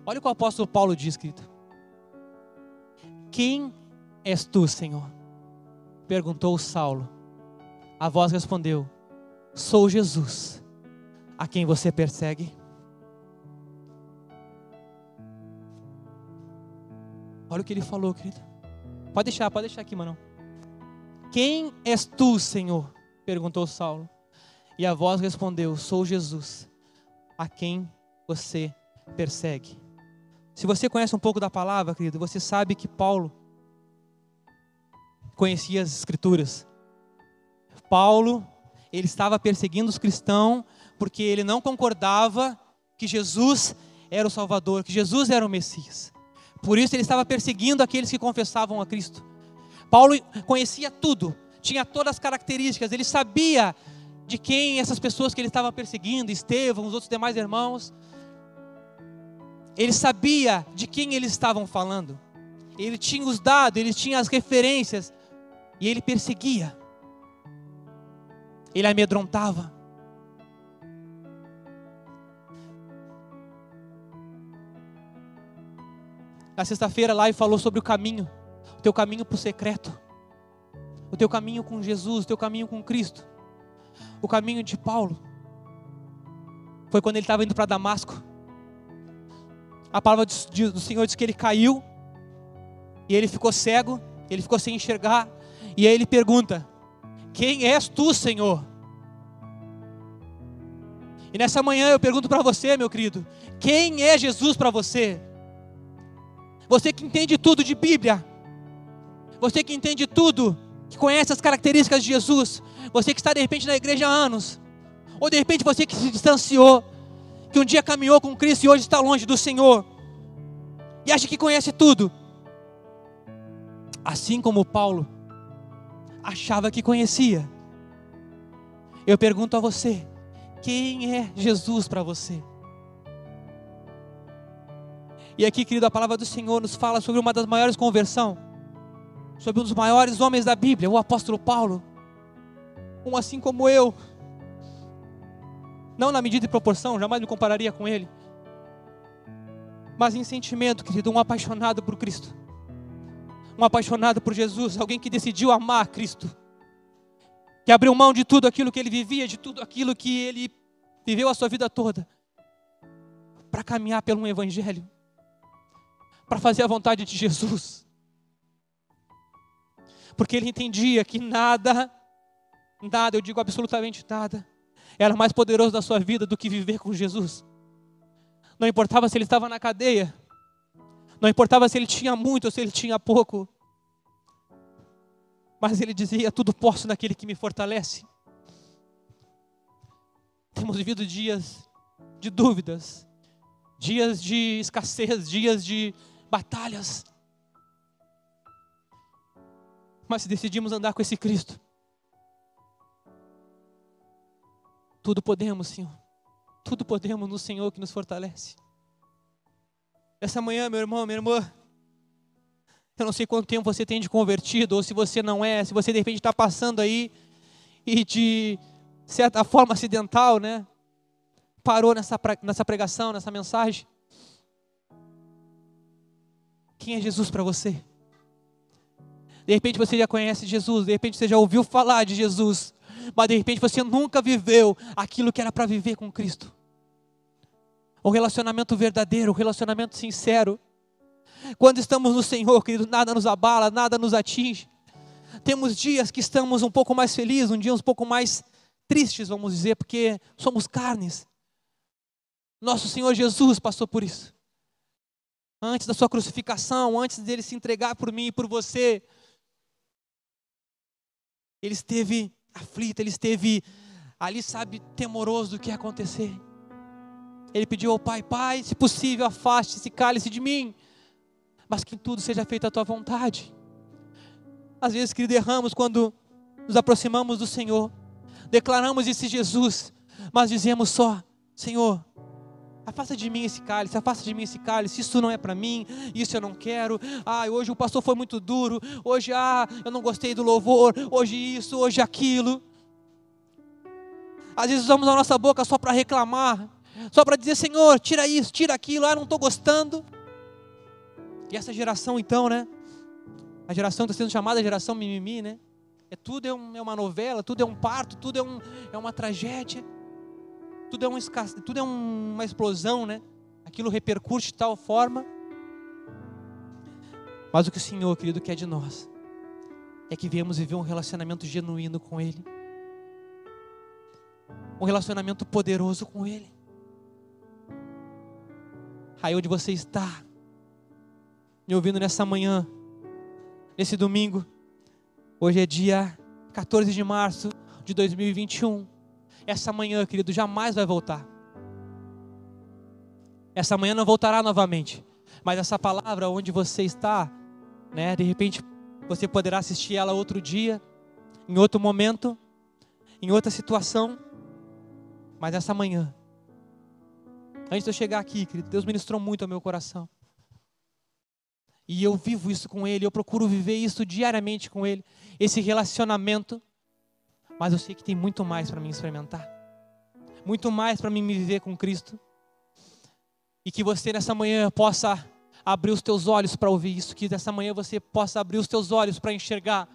Olha o que o apóstolo Paulo diz, escrito. Quem és tu, Senhor? Perguntou Saulo. A voz respondeu: Sou Jesus, a quem você persegue. Olha o que ele falou, querido. Pode deixar, pode deixar aqui, mano. Quem és tu, Senhor? Perguntou Saulo. E a voz respondeu: Sou Jesus, a quem você persegue. Se você conhece um pouco da palavra, querido, você sabe que Paulo conhecia as Escrituras. Paulo, ele estava perseguindo os cristãos porque ele não concordava que Jesus era o Salvador, que Jesus era o Messias. Por isso ele estava perseguindo aqueles que confessavam a Cristo. Paulo conhecia tudo, tinha todas as características, ele sabia de quem essas pessoas que ele estava perseguindo, Estevão, os outros demais irmãos. Ele sabia de quem eles estavam falando. Ele tinha os dados, ele tinha as referências e ele perseguia. Ele amedrontava. Na sexta-feira lá e falou sobre o caminho, o teu caminho para o secreto. o teu caminho com Jesus, o teu caminho com Cristo. O caminho de Paulo foi quando ele estava indo para Damasco. A palavra do Senhor diz que ele caiu e ele ficou cego, ele ficou sem enxergar. E aí ele pergunta: Quem és tu, Senhor? E nessa manhã eu pergunto para você, meu querido: Quem é Jesus para você? Você que entende tudo de Bíblia, você que entende tudo, que conhece as características de Jesus, você que está de repente na igreja há anos, ou de repente você que se distanciou, que um dia caminhou com Cristo e hoje está longe do Senhor, e acha que conhece tudo, assim como Paulo achava que conhecia. Eu pergunto a você: quem é Jesus para você? E aqui, querido, a palavra do Senhor nos fala sobre uma das maiores conversões, sobre um dos maiores homens da Bíblia, o apóstolo Paulo, um assim como eu, não na medida e proporção, jamais me compararia com ele, mas em sentimento, querido, um apaixonado por Cristo, um apaixonado por Jesus, alguém que decidiu amar Cristo, que abriu mão de tudo aquilo que ele vivia, de tudo aquilo que ele viveu a sua vida toda, para caminhar pelo um evangelho para fazer a vontade de Jesus. Porque ele entendia que nada, nada, eu digo absolutamente nada, era mais poderoso na sua vida do que viver com Jesus. Não importava se ele estava na cadeia, não importava se ele tinha muito ou se ele tinha pouco, mas ele dizia: Tudo posso naquele que me fortalece. Temos vivido dias de dúvidas, dias de escassez, dias de batalhas. Mas se decidimos andar com esse Cristo, tudo podemos, Senhor. Tudo podemos no Senhor que nos fortalece. Essa manhã, meu irmão, minha irmã, eu não sei quanto tempo você tem de convertido, ou se você não é, se você de repente está passando aí e de certa forma acidental, né? Parou nessa, nessa pregação, nessa mensagem. Quem é Jesus para você? De repente você já conhece Jesus, de repente você já ouviu falar de Jesus, mas de repente você nunca viveu aquilo que era para viver com Cristo. O relacionamento verdadeiro, o relacionamento sincero. Quando estamos no Senhor, querido, nada nos abala, nada nos atinge. Temos dias que estamos um pouco mais felizes, um dia um pouco mais tristes, vamos dizer, porque somos carnes. Nosso Senhor Jesus passou por isso antes da sua crucificação, antes dele se entregar por mim e por você. Ele esteve aflito, ele esteve ali, sabe, temoroso do que ia acontecer. Ele pediu ao Pai: Pai, se possível, afaste esse cálice de mim, mas que tudo seja feito à tua vontade. Às vezes, querido, erramos quando nos aproximamos do Senhor, declaramos esse Jesus, mas dizemos só: Senhor, Afasta de mim esse cálice, afasta de mim esse cálice. Isso não é para mim, isso eu não quero. Ah, hoje o pastor foi muito duro. Hoje, ah, eu não gostei do louvor. Hoje isso, hoje aquilo. Às vezes usamos a nossa boca só para reclamar, só para dizer: Senhor, tira isso, tira aquilo. Ah, não estou gostando. E essa geração, então, né? A geração está sendo chamada geração mimimi, né? É tudo é, um, é, uma novela, tudo é um parto, tudo é, um, é uma tragédia tudo é, um escasse, tudo é uma explosão, né? Aquilo repercute de tal forma. Mas o que o Senhor, querido, quer de nós é que viemos viver um relacionamento genuíno com Ele, um relacionamento poderoso com Ele. Aí onde você está, me ouvindo nessa manhã, nesse domingo, hoje é dia 14 de março de 2021 essa manhã, querido, jamais vai voltar. Essa manhã não voltará novamente. Mas essa palavra, onde você está, né, de repente você poderá assistir ela outro dia, em outro momento, em outra situação. Mas essa manhã, antes de eu chegar aqui, querido, Deus ministrou muito ao meu coração. E eu vivo isso com Ele, eu procuro viver isso diariamente com Ele, esse relacionamento mas eu sei que tem muito mais para mim experimentar. Muito mais para mim me viver com Cristo. E que você nessa manhã possa abrir os teus olhos para ouvir isso, que nessa manhã você possa abrir os teus olhos para enxergar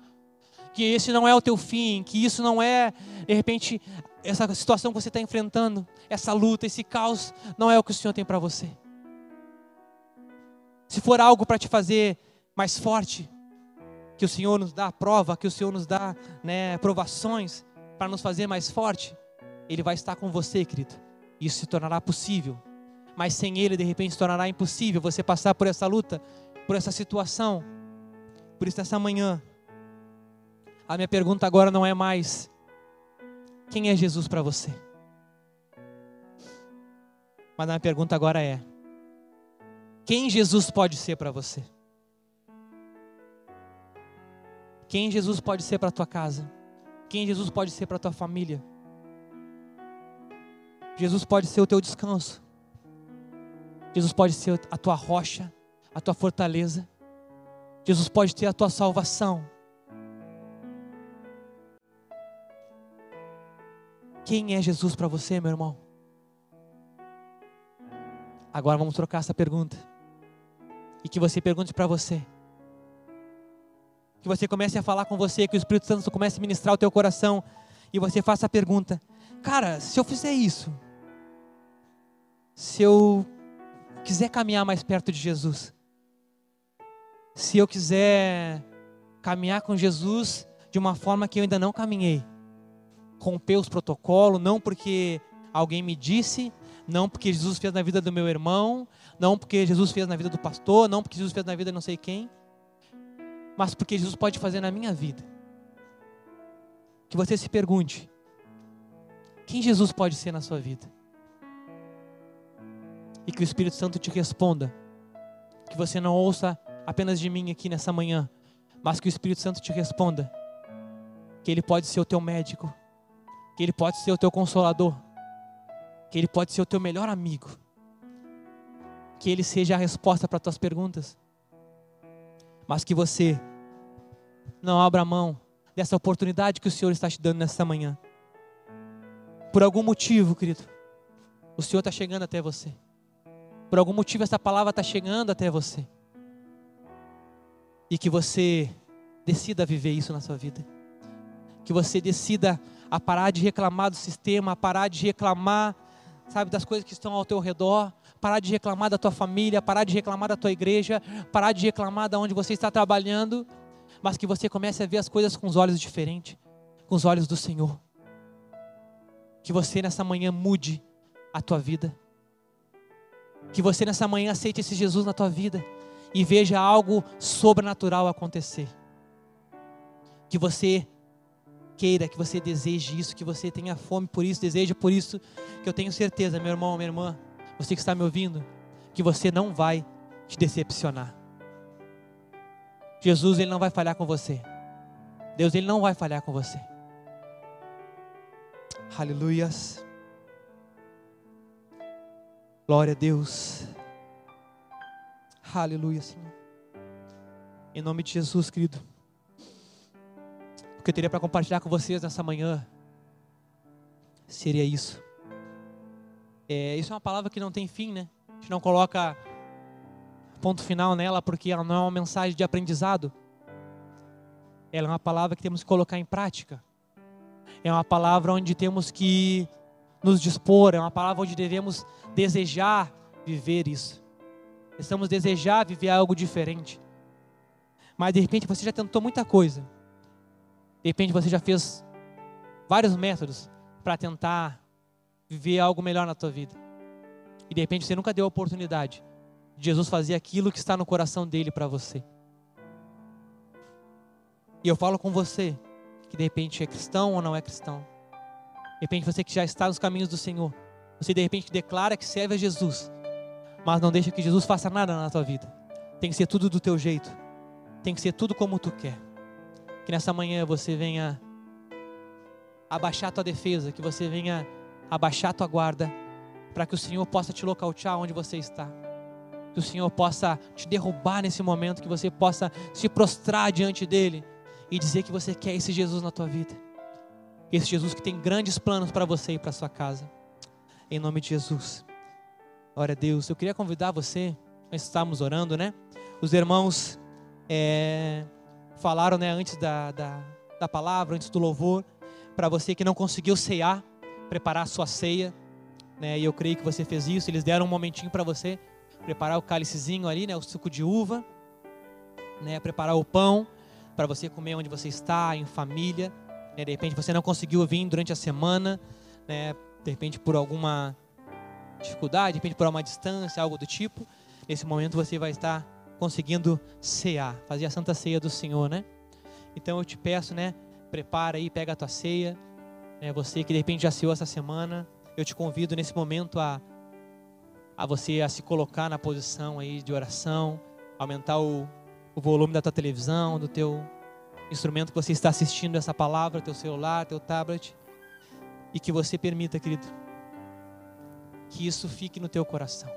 que esse não é o teu fim, que isso não é, de repente, essa situação que você está enfrentando, essa luta, esse caos, não é o que o Senhor tem para você. Se for algo para te fazer mais forte, que o Senhor nos dá prova, que o Senhor nos dá né, provações para nos fazer mais forte, Ele vai estar com você, querido. Isso se tornará possível. Mas sem Ele, de repente, se tornará impossível você passar por essa luta, por essa situação. Por isso, nessa manhã, a minha pergunta agora não é mais: quem é Jesus para você? Mas a minha pergunta agora é: quem Jesus pode ser para você? Quem Jesus pode ser para a tua casa? Quem Jesus pode ser para a tua família? Jesus pode ser o teu descanso. Jesus pode ser a tua rocha, a tua fortaleza. Jesus pode ter a tua salvação. Quem é Jesus para você, meu irmão? Agora vamos trocar essa pergunta. E que você pergunte para você que você comece a falar com você, que o Espírito Santo comece a ministrar o teu coração e você faça a pergunta: Cara, se eu fizer isso, se eu quiser caminhar mais perto de Jesus, se eu quiser caminhar com Jesus de uma forma que eu ainda não caminhei, romper os protocolos, não porque alguém me disse, não porque Jesus fez na vida do meu irmão, não porque Jesus fez na vida do pastor, não porque Jesus fez na vida de não sei quem mas porque Jesus pode fazer na minha vida. Que você se pergunte: quem Jesus pode ser na sua vida? E que o Espírito Santo te responda. Que você não ouça apenas de mim aqui nessa manhã, mas que o Espírito Santo te responda. Que Ele pode ser o teu médico, que Ele pode ser o teu consolador, que Ele pode ser o teu melhor amigo, que Ele seja a resposta para as tuas perguntas, mas que você não abra mão dessa oportunidade que o Senhor está te dando nessa manhã. Por algum motivo, querido, o Senhor está chegando até você. Por algum motivo, essa palavra está chegando até você. E que você decida viver isso na sua vida. Que você decida a parar de reclamar do sistema, a parar de reclamar, sabe, das coisas que estão ao teu redor, parar de reclamar da tua família, parar de reclamar da tua igreja, parar de reclamar de onde você está trabalhando mas que você comece a ver as coisas com os olhos diferentes, com os olhos do Senhor. Que você nessa manhã mude a tua vida. Que você nessa manhã aceite esse Jesus na tua vida e veja algo sobrenatural acontecer. Que você queira, que você deseje isso, que você tenha fome por isso, deseje por isso, que eu tenho certeza, meu irmão, minha irmã, você que está me ouvindo, que você não vai te decepcionar. Jesus ele não vai falhar com você. Deus ele não vai falhar com você. Aleluias. Glória a Deus. Aleluia, Senhor. Em nome de Jesus, querido. O que eu teria para compartilhar com vocês nessa manhã seria isso. É, isso é uma palavra que não tem fim, né? A gente não coloca ponto final nela, porque ela não é uma mensagem de aprendizado. Ela é uma palavra que temos que colocar em prática. É uma palavra onde temos que nos dispor, é uma palavra onde devemos desejar viver isso. Estamos desejar viver algo diferente. Mas de repente você já tentou muita coisa. De repente você já fez vários métodos para tentar viver algo melhor na tua vida. E de repente você nunca deu a oportunidade Jesus fazer aquilo que está no coração dele para você. E eu falo com você, que de repente é cristão ou não é cristão. De repente você que já está nos caminhos do Senhor. Você de repente declara que serve a Jesus, mas não deixa que Jesus faça nada na tua vida. Tem que ser tudo do teu jeito. Tem que ser tudo como tu quer. Que nessa manhã você venha abaixar tua defesa, que você venha abaixar tua guarda, para que o Senhor possa te localizar onde você está que o Senhor possa te derrubar nesse momento, que você possa se prostrar diante dele e dizer que você quer esse Jesus na tua vida. Esse Jesus que tem grandes planos para você e para sua casa. Em nome de Jesus. Glória a Deus. Eu queria convidar você, nós estamos orando, né? Os irmãos é, falaram, né, antes da, da, da palavra, antes do louvor, para você que não conseguiu ceiar, preparar a sua ceia, né? E eu creio que você fez isso. Eles deram um momentinho para você preparar o cálicezinho ali, né? O suco de uva, né? Preparar o pão para você comer onde você está, em família. Né? De repente você não conseguiu vir durante a semana, né? De repente por alguma dificuldade, de repente por uma distância, algo do tipo. Nesse momento você vai estar conseguindo cear, fazer a santa ceia do Senhor, né? Então eu te peço, né? Prepara aí, pega a tua ceia. Né? Você que de repente já ceou essa semana, eu te convido nesse momento a, a você a se colocar na posição aí de oração, aumentar o, o volume da tua televisão, do teu instrumento que você está assistindo essa palavra, teu celular, teu tablet, e que você permita, querido, que isso fique no teu coração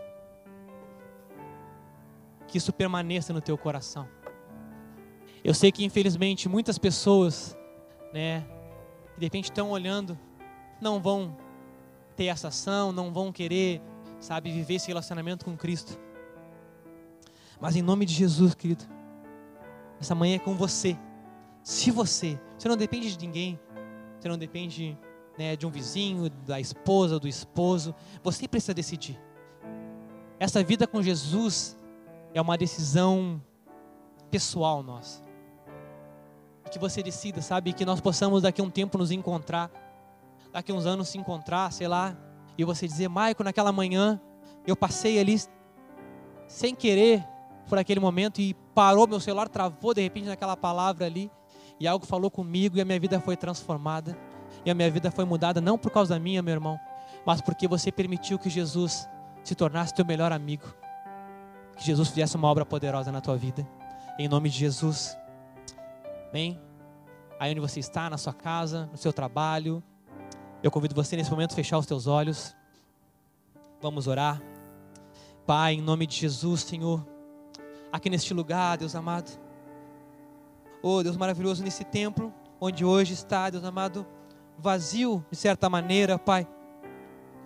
que isso permaneça no teu coração. Eu sei que infelizmente muitas pessoas, né, que de repente estão olhando, não vão ter essa ação, não vão querer, sabe, viver esse relacionamento com Cristo. Mas em nome de Jesus, querido, essa manhã é com você. Se você, você não depende de ninguém, você não depende né, de um vizinho, da esposa, do esposo, você precisa decidir. Essa vida com Jesus é uma decisão pessoal nossa. Que você decida, sabe, que nós possamos daqui a um tempo nos encontrar, daqui a uns anos se encontrar, sei lá, e você dizer, Maico, naquela manhã eu passei ali sem querer por aquele momento e parou meu celular, travou de repente naquela palavra ali e algo falou comigo e a minha vida foi transformada e a minha vida foi mudada não por causa minha, meu irmão, mas porque você permitiu que Jesus se tornasse teu melhor amigo que Jesus fizesse uma obra poderosa na tua vida. Em nome de Jesus. Bem, aí onde você está, na sua casa, no seu trabalho, eu convido você nesse momento a fechar os teus olhos. Vamos orar. Pai, em nome de Jesus, Senhor, aqui neste lugar, Deus amado. Oh, Deus maravilhoso, nesse templo, onde hoje está, Deus amado, vazio, de certa maneira, Pai,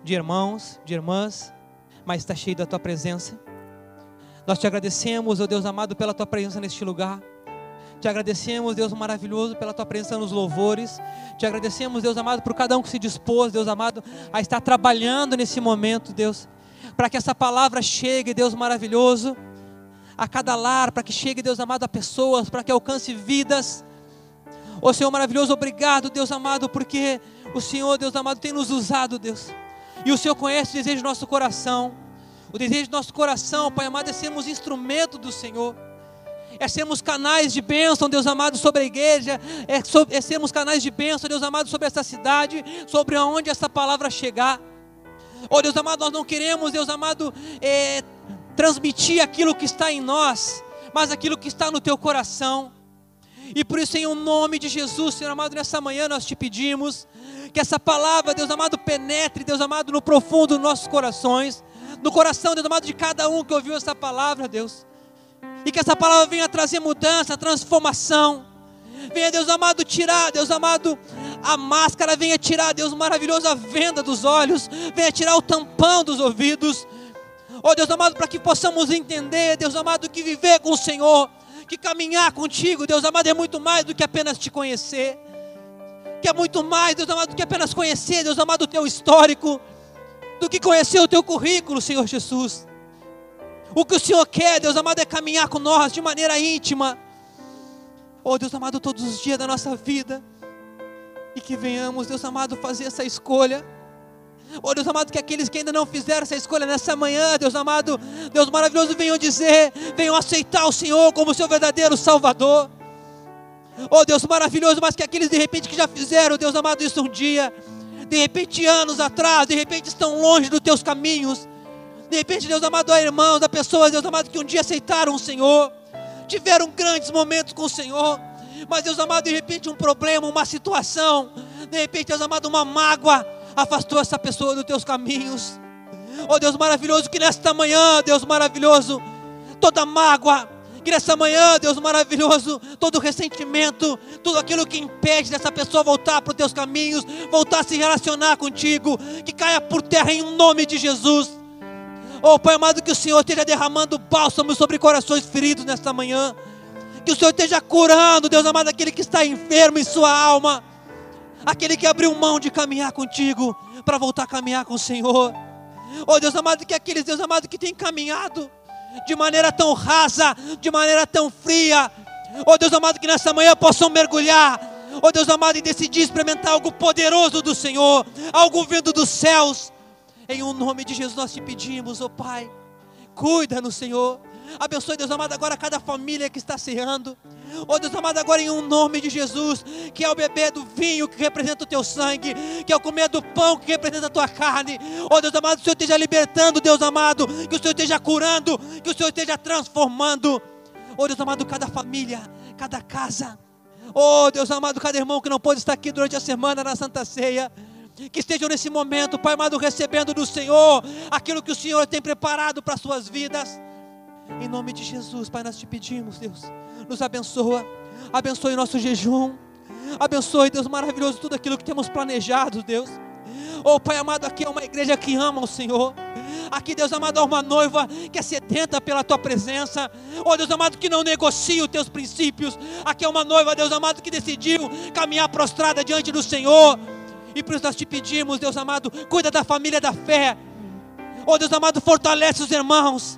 de irmãos, de irmãs, mas está cheio da tua presença. Nós te agradecemos, oh Deus amado, pela tua presença neste lugar. Te agradecemos, Deus maravilhoso, pela tua presença nos louvores. Te agradecemos, Deus amado, por cada um que se dispôs, Deus amado, a estar trabalhando nesse momento, Deus, para que essa palavra chegue, Deus maravilhoso, a cada lar, para que chegue, Deus amado, a pessoas, para que alcance vidas. Ô Senhor maravilhoso, obrigado, Deus amado, porque o Senhor, Deus amado, tem nos usado, Deus. E o Senhor conhece o desejo do nosso coração. O desejo do nosso coração, Pai amado, é sermos instrumento do Senhor. É sermos canais de bênção, Deus amado, sobre a igreja. É, sobre, é sermos canais de bênção, Deus amado, sobre essa cidade. Sobre aonde essa palavra chegar. Oh, Deus amado, nós não queremos, Deus amado, é, transmitir aquilo que está em nós, mas aquilo que está no teu coração. E por isso, em um nome de Jesus, Senhor amado, nessa manhã nós te pedimos que essa palavra, Deus amado, penetre, Deus amado, no profundo dos nossos corações no coração, Deus amado, de cada um que ouviu essa palavra, Deus. E que essa palavra venha trazer mudança, transformação. Venha, Deus amado, tirar, Deus amado, a máscara, venha tirar, Deus maravilhoso, a venda dos olhos, venha tirar o tampão dos ouvidos. Oh Deus amado, para que possamos entender, Deus amado, que viver com o Senhor, que caminhar contigo, Deus amado, é muito mais do que apenas te conhecer. Que é muito mais, Deus amado, do que apenas conhecer, Deus amado, o teu histórico do que conhecer o teu currículo, Senhor Jesus. O que o Senhor quer, Deus amado, é caminhar com nós de maneira íntima. Oh, Deus amado, todos os dias da nossa vida. E que venhamos, Deus amado, fazer essa escolha. Oh, Deus amado, que aqueles que ainda não fizeram essa escolha nessa manhã, Deus amado, Deus maravilhoso, venham dizer, venham aceitar o Senhor como seu verdadeiro Salvador. Oh, Deus maravilhoso, mas que aqueles de repente que já fizeram, Deus amado, isso um dia de repente anos atrás, de repente estão longe dos teus caminhos. De repente, Deus amado, há irmãos, há pessoas, Deus amado, que um dia aceitaram o Senhor, tiveram grandes momentos com o Senhor, mas Deus amado, de repente um problema, uma situação, de repente, Deus amado, uma mágoa afastou essa pessoa dos teus caminhos. Oh Deus maravilhoso, que nesta manhã, Deus maravilhoso, toda mágoa, que nessa manhã, Deus maravilhoso, todo ressentimento, tudo aquilo que impede dessa pessoa voltar para os teus caminhos, voltar a se relacionar contigo, que caia por terra em nome de Jesus. Oh Pai amado, que o Senhor esteja derramando bálsamo sobre corações feridos nesta manhã que o Senhor esteja curando, Deus amado, aquele que está enfermo em sua alma, aquele que abriu mão de caminhar contigo para voltar a caminhar com o Senhor. Oh Deus amado, que aqueles, Deus amado, que tem caminhado de maneira tão rasa, de maneira tão fria, oh Deus amado, que nessa manhã possam mergulhar, oh Deus amado, e decidir experimentar algo poderoso do Senhor, algo vindo dos céus. Em um nome de Jesus nós te pedimos, oh Pai, cuida no Senhor. Abençoe, Deus amado, agora cada família que está ceando. Oh Deus amado, agora em um nome de Jesus, que é o beber do vinho que representa o teu sangue, que é o comer do pão que representa a tua carne. Oh Deus amado, que o Senhor esteja libertando, Deus amado, que o Senhor esteja curando, que o Senhor esteja transformando. Oh Deus amado, cada família, cada casa. Oh Deus amado, cada irmão que não pôde estar aqui durante a semana na Santa Ceia que estejam nesse momento, Pai amado, recebendo do Senhor aquilo que o Senhor tem preparado para as suas vidas. Em nome de Jesus, Pai, nós te pedimos, Deus, nos abençoa, abençoe nosso jejum, abençoe, Deus maravilhoso, tudo aquilo que temos planejado, Deus. Oh, Pai amado, aqui é uma igreja que ama o Senhor. Aqui, Deus amado, é uma noiva que é sedenta pela tua presença. Oh, Deus amado, que não negocia os teus princípios. Aqui é uma noiva, Deus amado, que decidiu caminhar prostrada diante do Senhor. E por isso nós te pedimos, Deus amado, cuida da família da fé. Oh, Deus amado, fortalece os irmãos.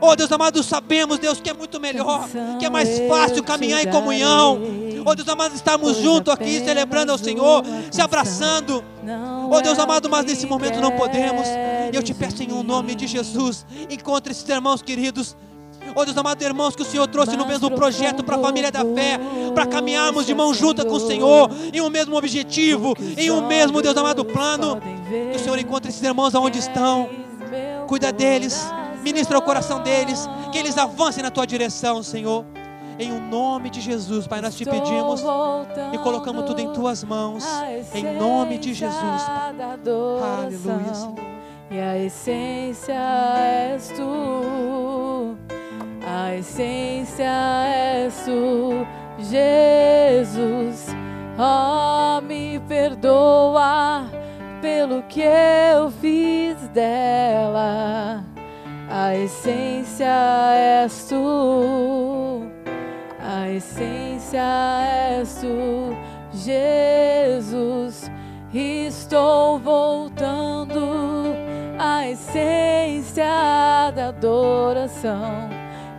Oh Deus amado, sabemos, Deus, que é muito melhor, que é mais fácil caminhar em comunhão. Oh Deus amado, estarmos juntos aqui celebrando ao Senhor, se abraçando. Oh Deus amado, mas nesse momento não podemos. Eu te peço em um nome de Jesus, encontre esses irmãos queridos. Oh Deus amado, irmãos, que o Senhor trouxe no mesmo projeto para a família da fé, para caminharmos de mão junta com o Senhor, em um mesmo objetivo, em um mesmo, Deus amado, plano. Que o Senhor encontre esses irmãos aonde estão, cuida deles ministra o coração deles, que eles avancem na tua direção, Senhor. Em o nome de Jesus, Pai, nós te pedimos e colocamos tudo em tuas mãos. Em nome de Jesus, Pai. Aleluia, Senhor. E a essência és tu, a essência és tu, Jesus. Oh, me perdoa pelo que eu fiz dela a essência és tu, a essência és tu, Jesus. Estou voltando à essência da adoração.